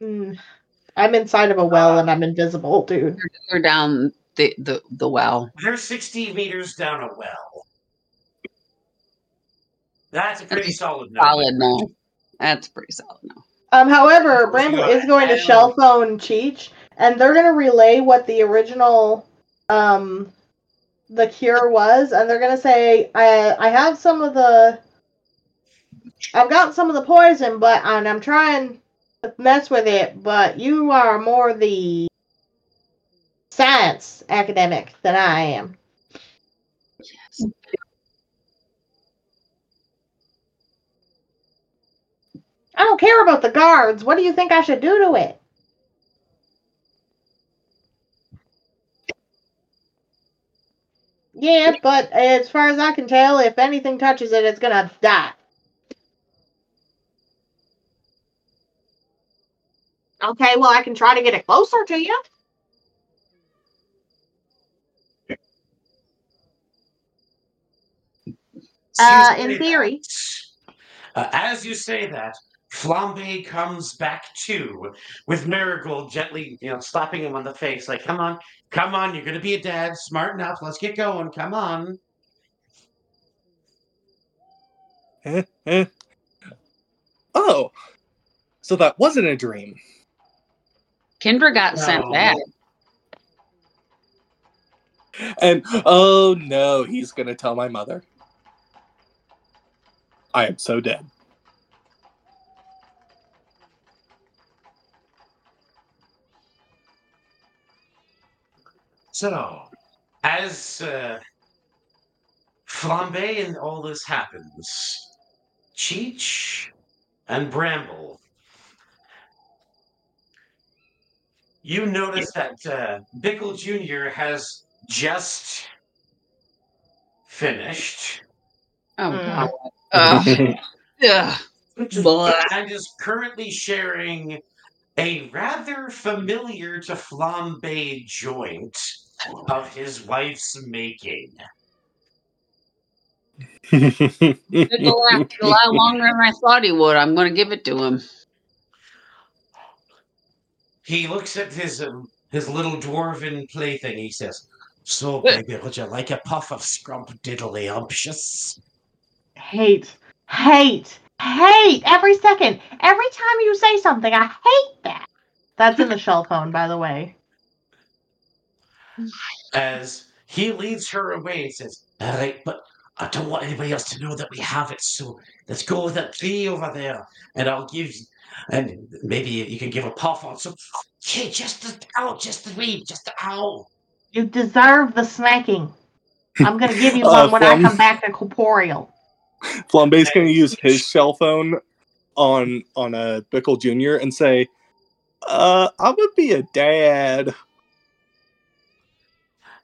Mm, I'm inside of a well and I'm invisible, dude. They're down the, the, the well. They're 60 meters down a well. That's a pretty That's solid no. Solid no. That's pretty solid no. Um, however, Of course Bramble is going to shell phone Cheech, and they're going to relay what the original, um, the cure was, and they're going to say, "I I have some of the, I've got some of the poison, but and I'm trying to mess with it, but you are more the science academic than I am." Yes. I don't care about the guards. What do you think I should do to it? Yeah, but as far as I can tell, if anything touches it, it's gonna die. Okay, well, I can try to get it closer to you. Uh, in theory. uh, as you say that, Flambe comes back too, with Marigold gently, you know, slapping him on the face, like, "Come on, come on, you're gonna be a dad, smart enough. Let's get going. Come on." *laughs* Oh, so that wasn't a dream. Kendra got sent back. And oh no, he's gonna tell my mother. I am so dead. So, as uh, Flambe and all this happens, Cheech and Bramble, you notice that uh, Bickle Jr. has just finished Oh, Mm. God. *laughs* Ugh. Ugh. Blah. and is currently sharing a rather familiar to Flambe joint of his wife's making. It'll last a lot longer than I thought he would. I'm going to give it to him. He looks at his um, his little dwarven plaything. He says, "So, baby, would you like a puff of scrump diddly umptious?" Hate, hate, hate every second. Every time you say something, I hate that. That's in the shell phone, by the way. as he leads her away he says, All right, but I don't want anybody else to know that we have it, so let's go with that tree over there, and I'll give and maybe you can give a puff on some. Okay, just the ow, just the wee, just the ow. You deserve the smacking. I'm gonna give you *laughs* Uh, one when I come back to corporeal. Flambe's going to use his cell phone on on a Bickle Jr. and say, "Uh, I would be a dad."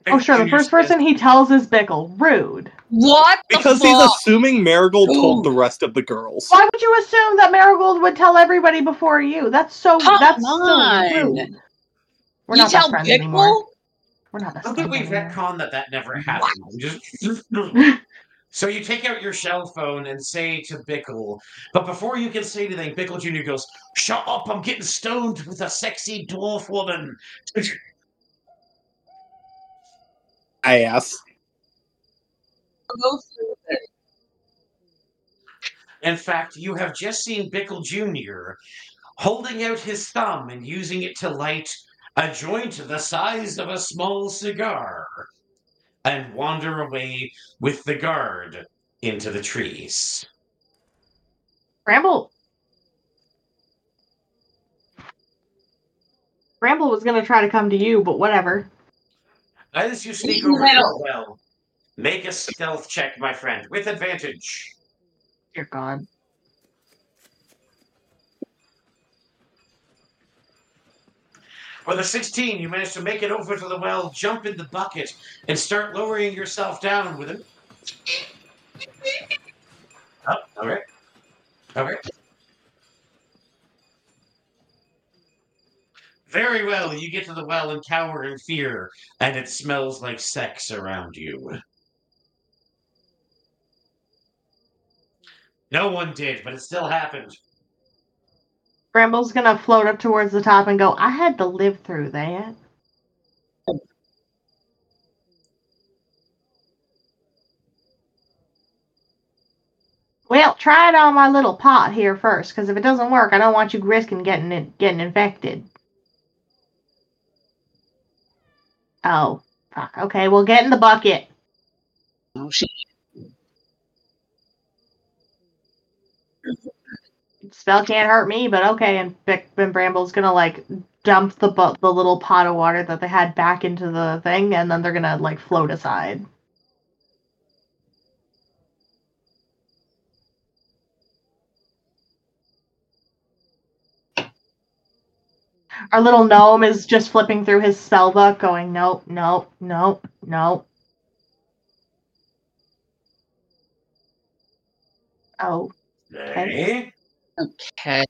Oh, sure. The first person he tells is Bickle. Rude. What? the Because he's assuming Marigold told the rest of the girls. Why would you assume that Marigold would tell everybody before you? That's so. Come that's on. so rude. We're you not tell best friends anymore. We're not best How about friends we retcon that that never happened? *laughs* So you take out your shell phone and say to Bickle, but before you can say anything, Bickle Jr. goes, Shut up, I'm getting stoned with a sexy dwarf woman. Ass. Go through it. In fact, you have just seen Bickle Jr. holding out his thumb and using it to light a joint the size of a small cigar and wander away with the guard into the trees. Bramble. Bramble was gonna try to come to you, but whatever. As you sneak You over to little- the well, make a stealth check, my friend, with advantage. Dear God. With a 16, you manage to make it over to the well, jump in the bucket, and start lowering yourself down with it. Oh, all right. All right. Very well. You get to the well and cower in fear, and it smells like sex around you. No one did, but it still happened. Bramble's gonna float up towards the top and go, I had to live through that. Well, try it on my little pot here first, because if it doesn't work, I don't want you risking getting it getting infected. Oh, fuck. Okay, well, get in the bucket. Oh, shit. Spell can't hurt me, but okay. And Bick and Bramble's gonna like dump the the little pot of water that they had back into the thing, and then they're gonna like float aside. Our little gnome is just flipping through his spell book, going, nope, nope, nope, nope. Oh, Okay. Okay.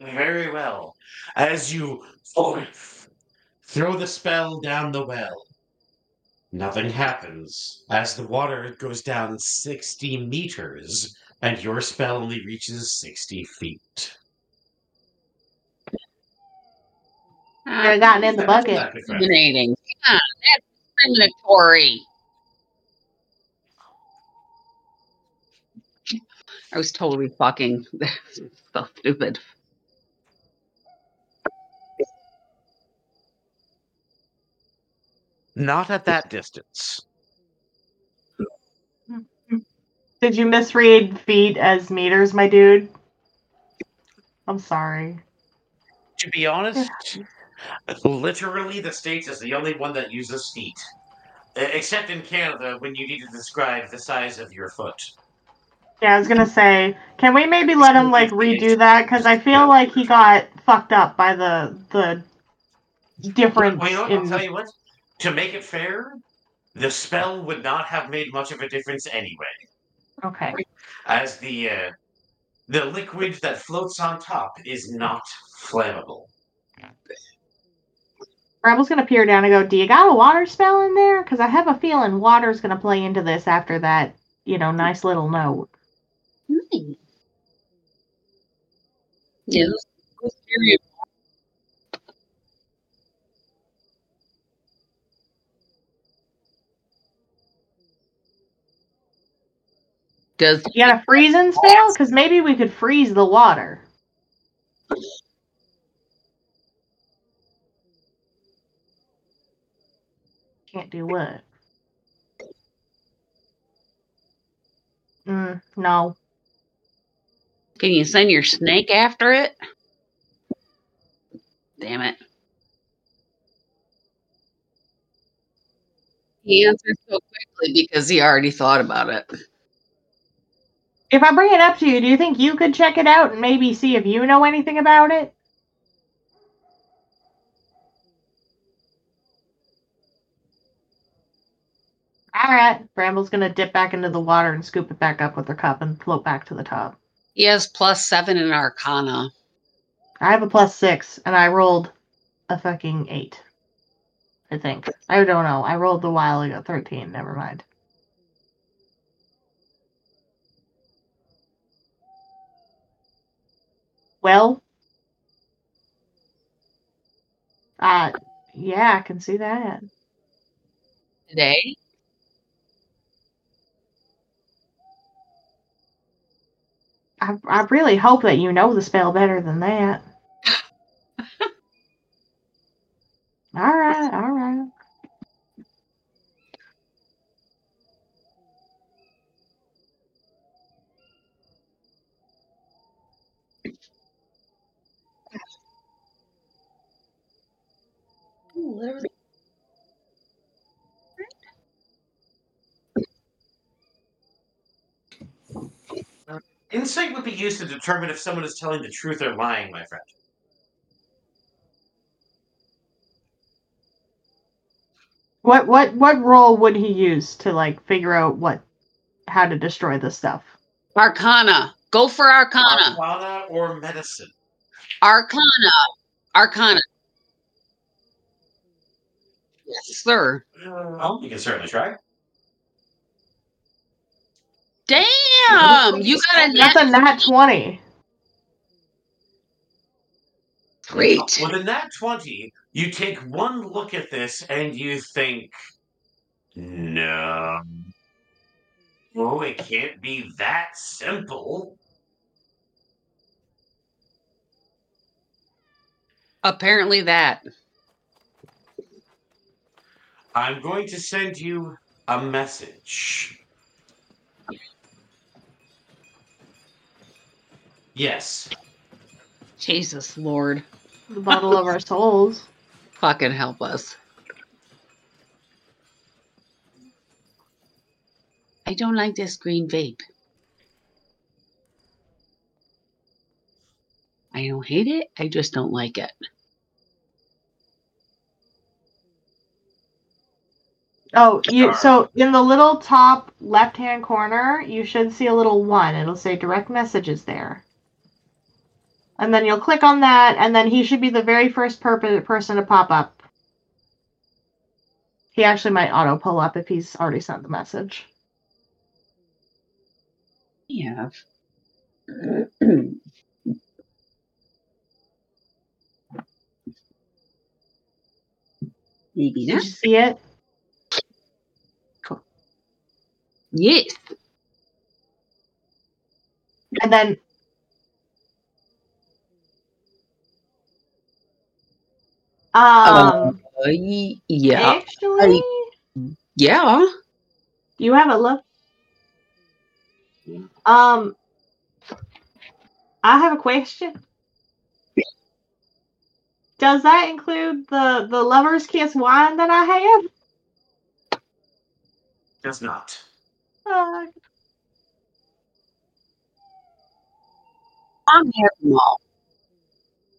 Very well. As you throw the spell down the well, nothing happens as the water goes down 60 meters and your spell only reaches 60 feet. Could have gotten in the bucket. not good. Discriminating. Come that's discriminatory. I was totally fucking *laughs* so stupid. Not at that distance. Did you misread feet as meters, my dude? I'm sorry. To be honest, literally the States is the only one that uses feet. Except in Canada when you need to describe the size of your foot. Yeah, I was gonna say, can we maybe let him like redo that? Because I feel like he got fucked up by the the difference Well, you know? I'll in. tell you what. To make it fair, the spell would not have made much of a difference anyway, Okay. as the uh, the liquid that floats on top is not flammable. Bramble's gonna peer down and go, "Do you got a water spell in there? Because I have a feeling water's gonna play into this after that, you know, nice little note." Nice. Yes. Does You got a freezing spell? Because maybe we could freeze the water. Can't do what? Mm, no. can you send your snake after it? Damn it. He answered so quickly because he already thought about it. If I bring it up to you, do you think you could check it out and maybe see if you know anything about it? All right. Bramble's gonna dip back into the water and scoop it back up with her cup and float back to the top. He has plus seven in Arcana. I have a plus six, and I rolled a fucking eight. I think. I don't know. I rolled a while ago. Thirteen. Never mind. Well. Uh, yeah, I can see that. Today? I, I really hope that you know the spell better than that. *laughs* all right, all right. Insight would be used to determine if someone is telling the truth or lying, my friend. What what what role would he use to like figure out what how to destroy this stuff? Arcana. Go for Arcana. Arcana or medicine? Arcana. Arcana. Yes, sir. Oh, you can certainly try. Damn! You got a That's net. a nat twenty. Great. With a nat 20, you take one look at this and you think, no. Oh, it can't be that simple. Apparently that. I'm going to send you a message. Yes. Jesus Lord. The bottle of our souls. *laughs* Fucking help us. I don't like this green vape. I don't hate it. I just don't like it. Oh, you so in the little top left hand corner, you should see a little one. It'll say direct messages there. And then you'll click on that, and then he should be the very first perp- person to pop up. He actually might auto pull up if he's already sent the message. Yeah. *clears throat* Maybe Did not. you see it? Yes. And then um Uh, yeah. actually Yeah. you have a look. Um I have a question. Does that include the the lover's kiss wine that I have? Does not. I'm here all.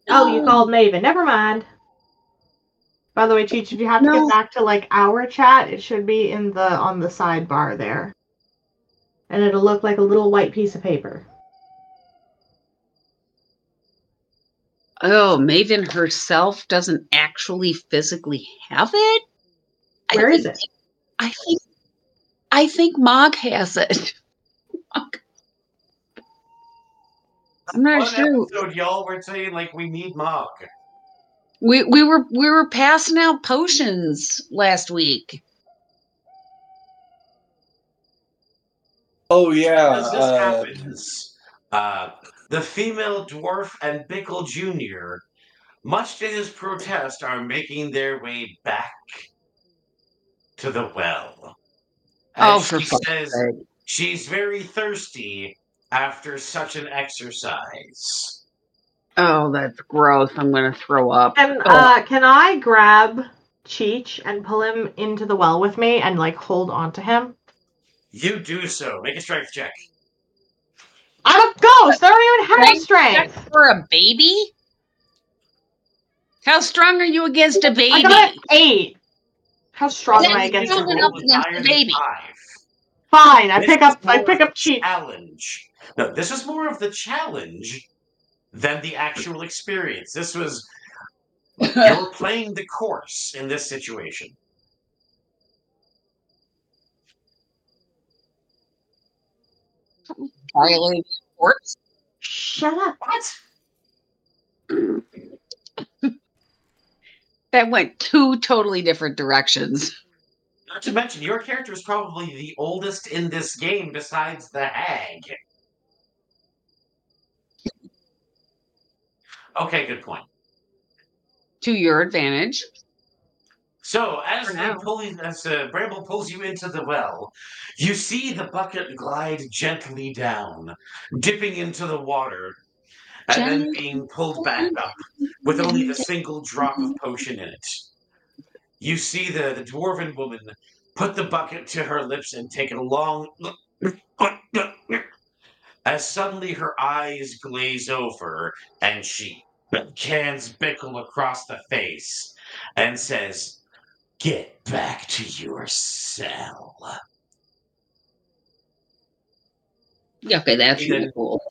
oh, you called Maven. Never mind. By the way, Cheech, did you have to No. get back to like our chat? It should be in the on the sidebar there. And it'll look like a little white piece of paper. Oh, Maven herself doesn't actually physically have it. I Where is think- it? I think. I think Mog has it. I'm not One sure. episode, y'all were saying like we need Mog. We we were we were passing out potions last week. Oh yeah. As this uh, happens, uh, the female dwarf and Bickle Jr., much to his protest, are making their way back to the well. Oh, As for she says sake. she's very thirsty after such an exercise. Oh, that's gross. I'm gonna throw up. And Oh. uh, can I grab Cheech and pull him into the well with me and like hold on to him? You do so. Make a strength check. I'm a ghost. I don't even have Strength strength. for a baby? How strong are you against a baby? got an eight. How strong am I That's against strong a enough baby? against the baby. five. Fine, I This pick up. I pick up a Cheech. challenge. No, this is more of the challenge than the actual experience. This was you're playing the course in this situation. Violating sports? Shut up. What? *clears throat* That went two totally different directions. Not to mention, your character is probably the oldest in this game besides the hag. Okay, good point. To your advantage. So, as For they now. pull you, as uh, Bramble pulls you into the well, you see the bucket glide gently down, dipping into the water, and then being pulled back up with only the single drop of potion in it. You see the, the dwarven woman put the bucket to her lips and take a long as suddenly her eyes glaze over and she cans Bickle across the face and says, Get back to your cell. Okay, that's really cool.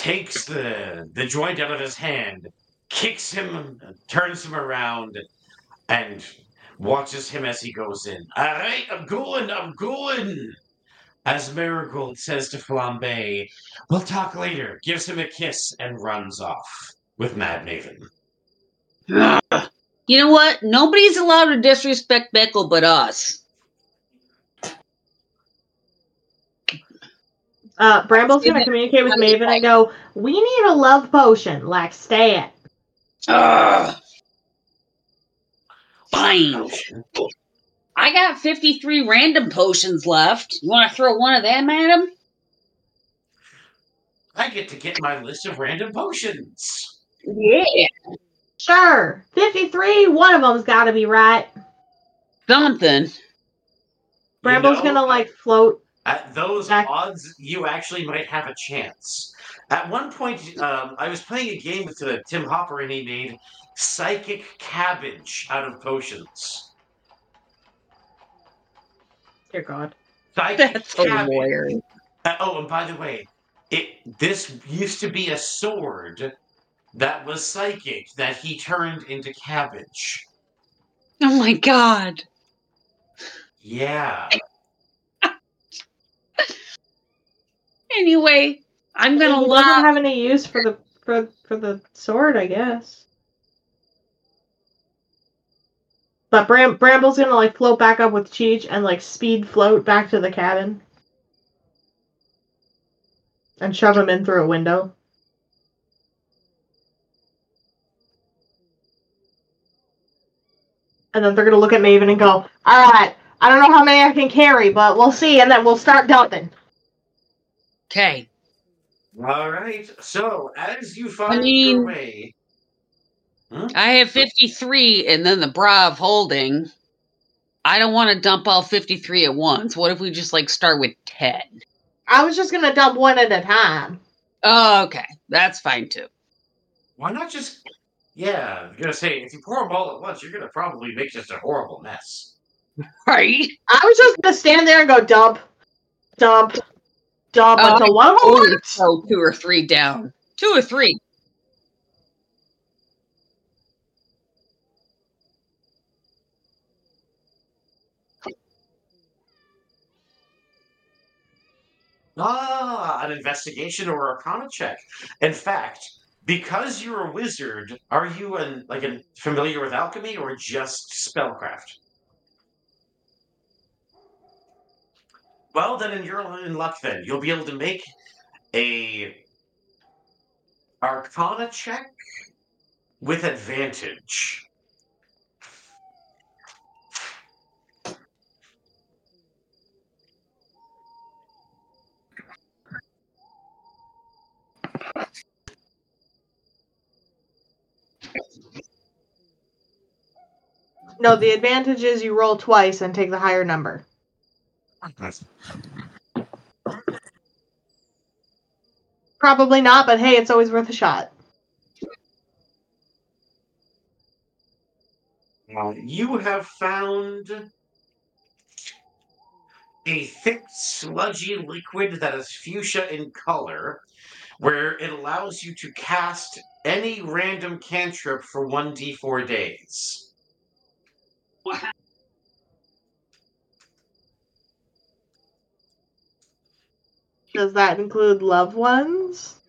Takes the, the joint out of his hand, kicks him, turns him around, and watches him as he goes in. All right, I'm going, I'm going. As Marigold says to Flambe, we'll talk later, gives him a kiss, and runs off with Mad Maven. You know what? Nobody's allowed to disrespect Bickle but us. Uh, Bramble's gonna communicate with Maven and go, "We need a love potion, like stat." Ugh. Fine. I got 53 random potions left. You want to throw one of them at him? I get to get my list of random potions. Yeah. Sure, fifty-three. One of them's got to be right. Something. Bramble's know, gonna like float. At those Back- odds, you actually might have a chance. At one point, um, I was playing a game with uh, Tim Hopper, and he made psychic cabbage out of potions. Dear God. Psychic That's cabbage. hilarious. Uh, oh, and by the way, it this used to be a sword that was psychic that he turned into cabbage. Oh my god. Yeah. Anyway, I'm gonna he doesn't have any use for the for for the sword, I guess. But Bram- Bramble's gonna like float back up with Cheech and like speed float back to the cabin. And shove him in through a window. And then they're gonna look at Maven and go, Alright, I don't know how many I can carry, but we'll see, and then we'll start dumping. Okay. All right. So as you find mean- your way, I have 53 and then the Brav holding. I don't want to dump all 53 at once. What if we just like start with 10? I was just gonna dump one at a time. Oh, okay. That's fine too. why not just? Yeah, I'm gonna say if you pour them all at once, you're gonna probably make just a horrible mess. *laughs* Right? I was just gonna stand there and go dump, dump, dump Oh, until one of them Only works. two or three down. Two or three. Ah, an investigation or a arcana check. In fact, because you're a wizard, are you an like an familiar with alchemy or just spellcraft? Well, then, in you're in luck. Then you'll be able to make a arcana check with advantage. No, the advantage is you roll twice and take the higher number. Probably not, but hey, it's always worth a shot. Uh, you have found a thick, sludgy liquid that is fuchsia in color, where it allows you to cast any random cantrip for 1d4 days. Does that include loved ones?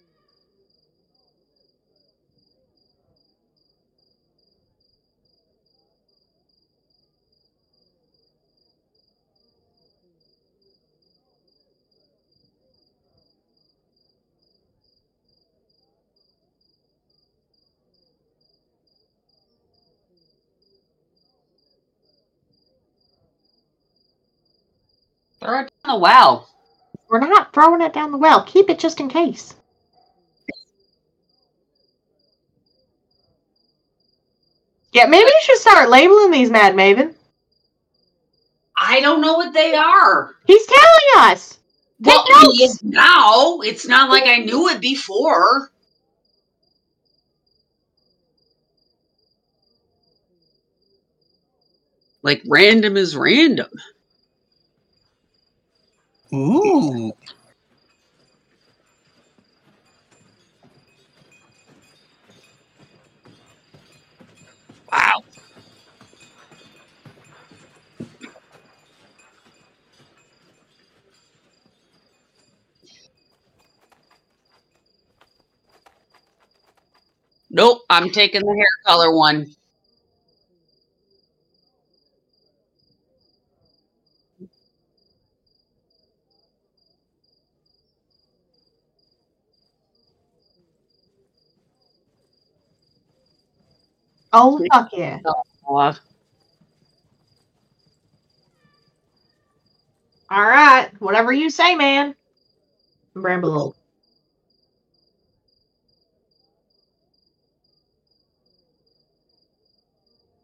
Throw it down the well. We're not throwing it down the well. Keep it just in case. Yeah, maybe you should start labeling these, Mad Maven. I don't know what they are. He's telling us. Take Well, notes. he is now. It's not like I knew it before. Like random is random. Ooh. Wow. Nope, I'm taking the hair color one. Oh, fuck yeah. All right. Whatever you say, man. Bramble.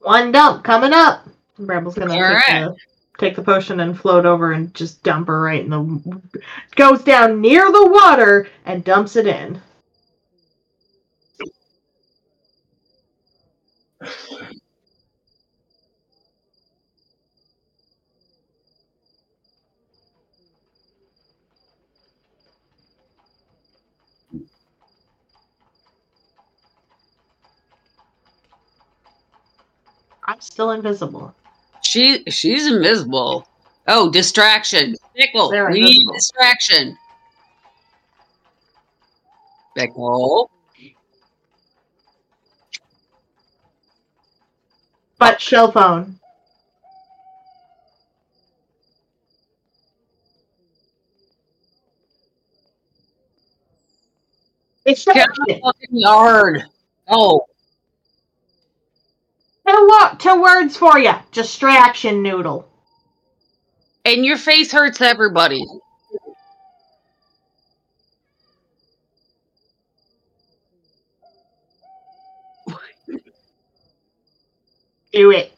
One dump coming up. Bramble's gonna take, right. the, take the potion and float over and just dump her right in the. Goes down near the water and dumps it in. I'm still invisible. she she's invisible. Oh, distraction. Pickle. We need distraction. Pickle. But shell phone. It's Get the fucking yard. Oh, Two, wo- two words for you. Distraction noodle. and your face hurts everybody. *laughs* Do it.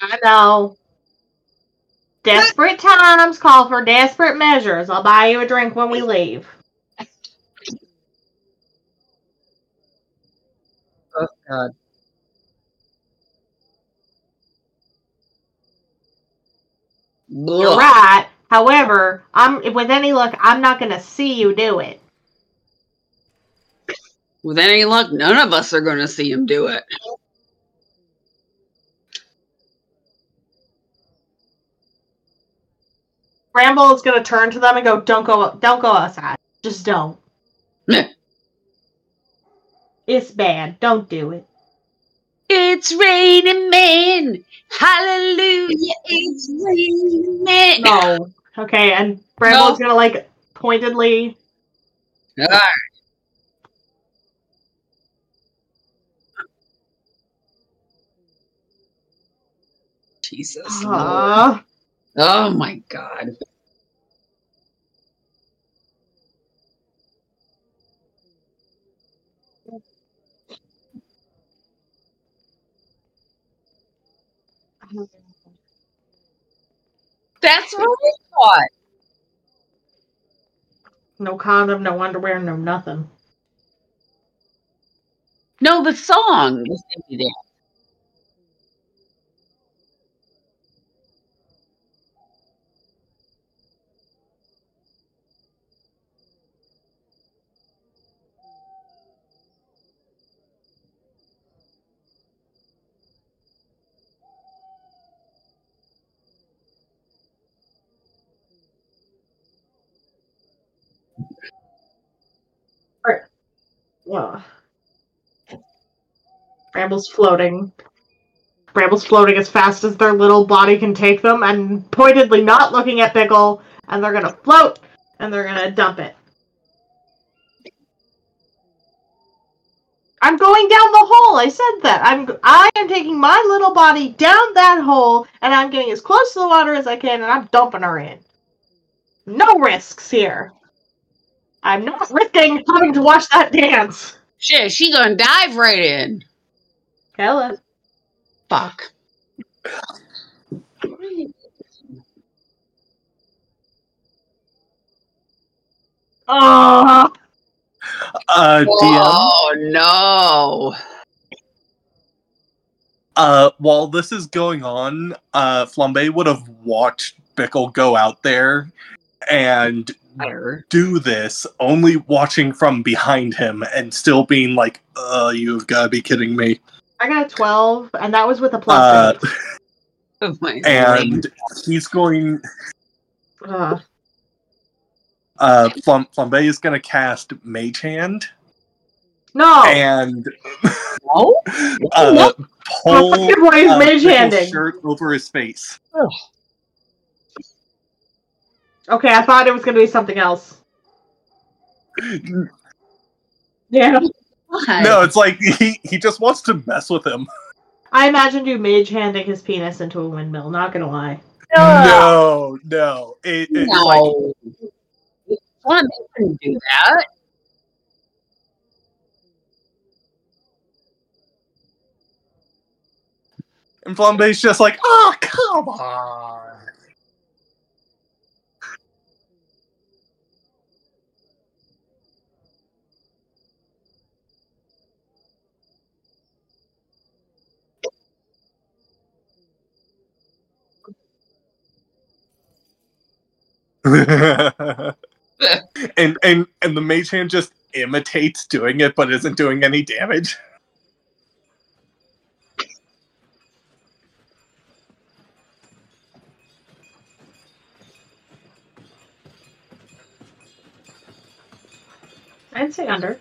I know. Desperate times call for desperate measures. I'll buy you a drink when we leave. Oh God. You're Ugh. right. However, I'm with any luck, I'm not going to see you do it. With any luck, none of us are going to see him do it. Bramble is going to turn to them and go, "Don't go, don't go outside. Just don't." *laughs* Meh. it's bad. Don't do it." It's raining men. Hallelujah. It's raining men. No. Okay, and Bramble's gonna like pointedly. Ah, Jesus. Uh, Oh my God. That's what we thought. no condom, no underwear, no nothing. No, the song was Dance. Yeah. Bramble's floating. Bramble's floating as fast as their little body can take them, and pointedly not looking at Pickle, and they're gonna float, and they're gonna dump it. I'm going down the hole. I said that. I'm I am taking my little body down that hole, and I'm getting as close to the water as I can, and I'm dumping her in. No risks here. I'm not risking having to watch that dance. Shit, she gonna dive right in. Hello. Fuck. Oh, Uh, DM, Oh no. uh, while this is going on, uh, Flambe would have watched Bickle go out there and Fire. do this, only watching from behind him and still being like, uh, you've got to be kidding me. I got a 12, and that was with a plus Uh, eight. *laughs* Oh my and he's going, Ugh. uh, Flam- Flambe is going to cast Mage Hand No! and No? *laughs* uh, pull Fucking boy is uh, mage handing. shirt over his face. Okay, I thought it was gonna be something else. Yeah. Why? No, it's like he, he just wants to mess with him. I imagined you mage handing his penis into a windmill, not gonna lie. No, no. It, it's like No. Fun, they couldn't do that. and Flambe's just like, oh come on. *laughs* and and and the mage hand just imitates doing it but isn't doing any damage. I'd say under.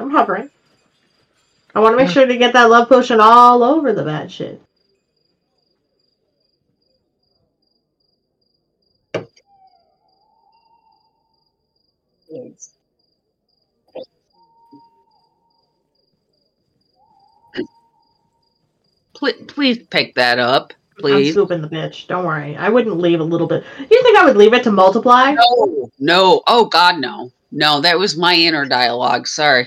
I'm hovering. I want to make sure to get that love potion all over the bad shit. Please, please pick that up, Please. I'm please. swooping the bitch. Don't worry. I wouldn't leave a little bit. You think I would leave it to multiply? No, no. Oh God, no, no. That was my inner dialogue. Sorry.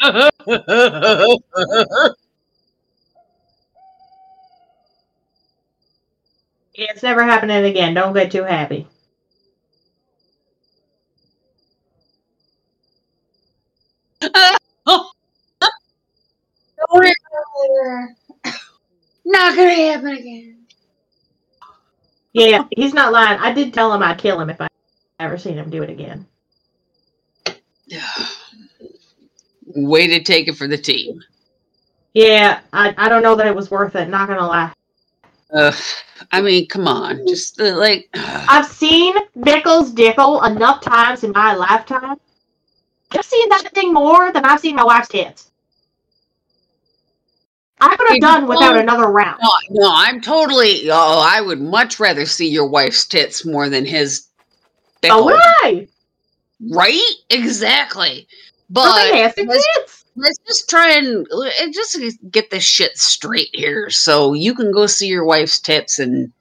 *laughs* It's never happening again. Don't get too happy. Not gonna happen again. Yeah, he's not lying. I did tell him I'd kill him if I ever seen him do it again. Way to take it for the team. Yeah, I, I don't know that it was worth it. Not gonna lie. Ugh. I mean, come on, just uh, like *sighs* I've seen Nichols Dickle enough times in my lifetime. I've seen that thing more than I've seen my wife's tits. I could have done without another round. no, no, I'm totally. Oh, I would much rather see your wife's tits more than his. Oh, pickle. why? Right? Exactly. But But they nasty let's, just try and just get this shit straight here, so you can go see your wife's tits, and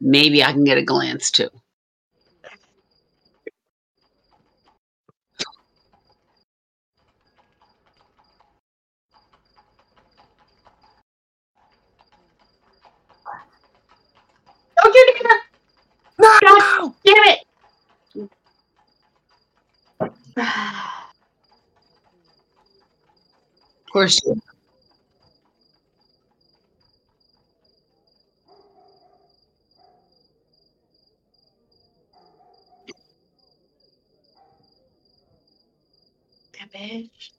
maybe I can get a glance too. Don't you do that? God damn it! *sighs* *sighs* *sighs* Of course. you- That bitch.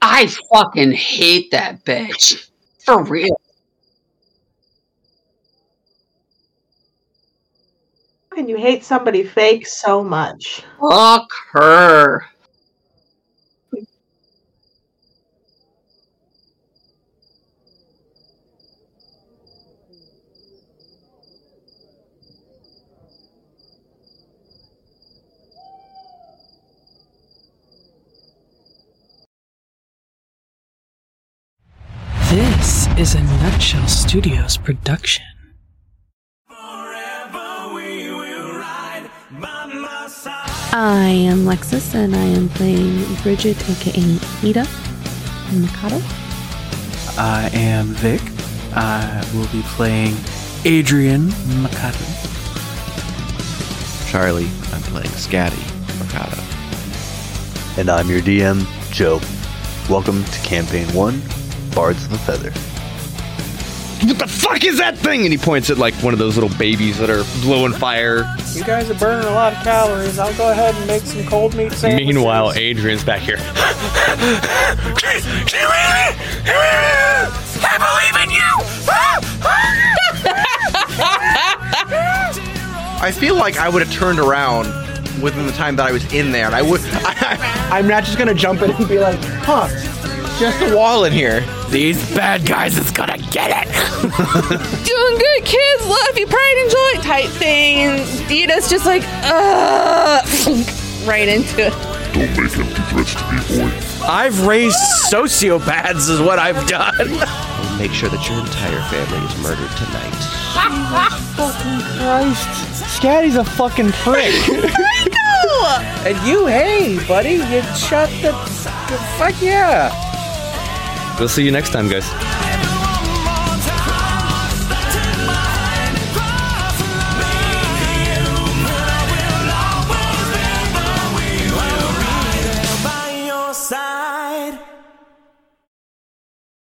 I fucking hate that bitch. For real. Can you hate somebody fake so much? Fuck her. This is a Nutshell Studios production. I am Lexus and I am playing Bridget, aka Ida in Mikado. I am Vic. I will be playing Adrian Mikado. Charlie, I'm playing Scatty Mercado. And I'm your DM, Joe. Welcome to Campaign 1, Bards of the Feather. What the fuck is that thing? And he points at like one of those little babies that are blowing fire. You guys are burning a lot of calories. I'll go ahead and make some cold meat sandwiches. Meanwhile, Adrian's back here. *laughs* I believe in you. I feel like I would have turned around within the time that I was in there, and I would. *laughs* I, am not just gonna jump in and be like, "Huh, just a wall in here." These bad guys is gonna get it. *laughs* doing good, kids. Love you, pride and joy type thing. And Dita's just like, uh, *laughs* right into it. Don't make empty threats to me, boy. I've raised sociopaths, is what I've done. We'll make sure that your entire family is murdered tonight. fucking Christ. Scatty's a fucking prick. *laughs* I know! and you, hey, buddy, you shot the. Fuck yeah. We'll see you next time, guys.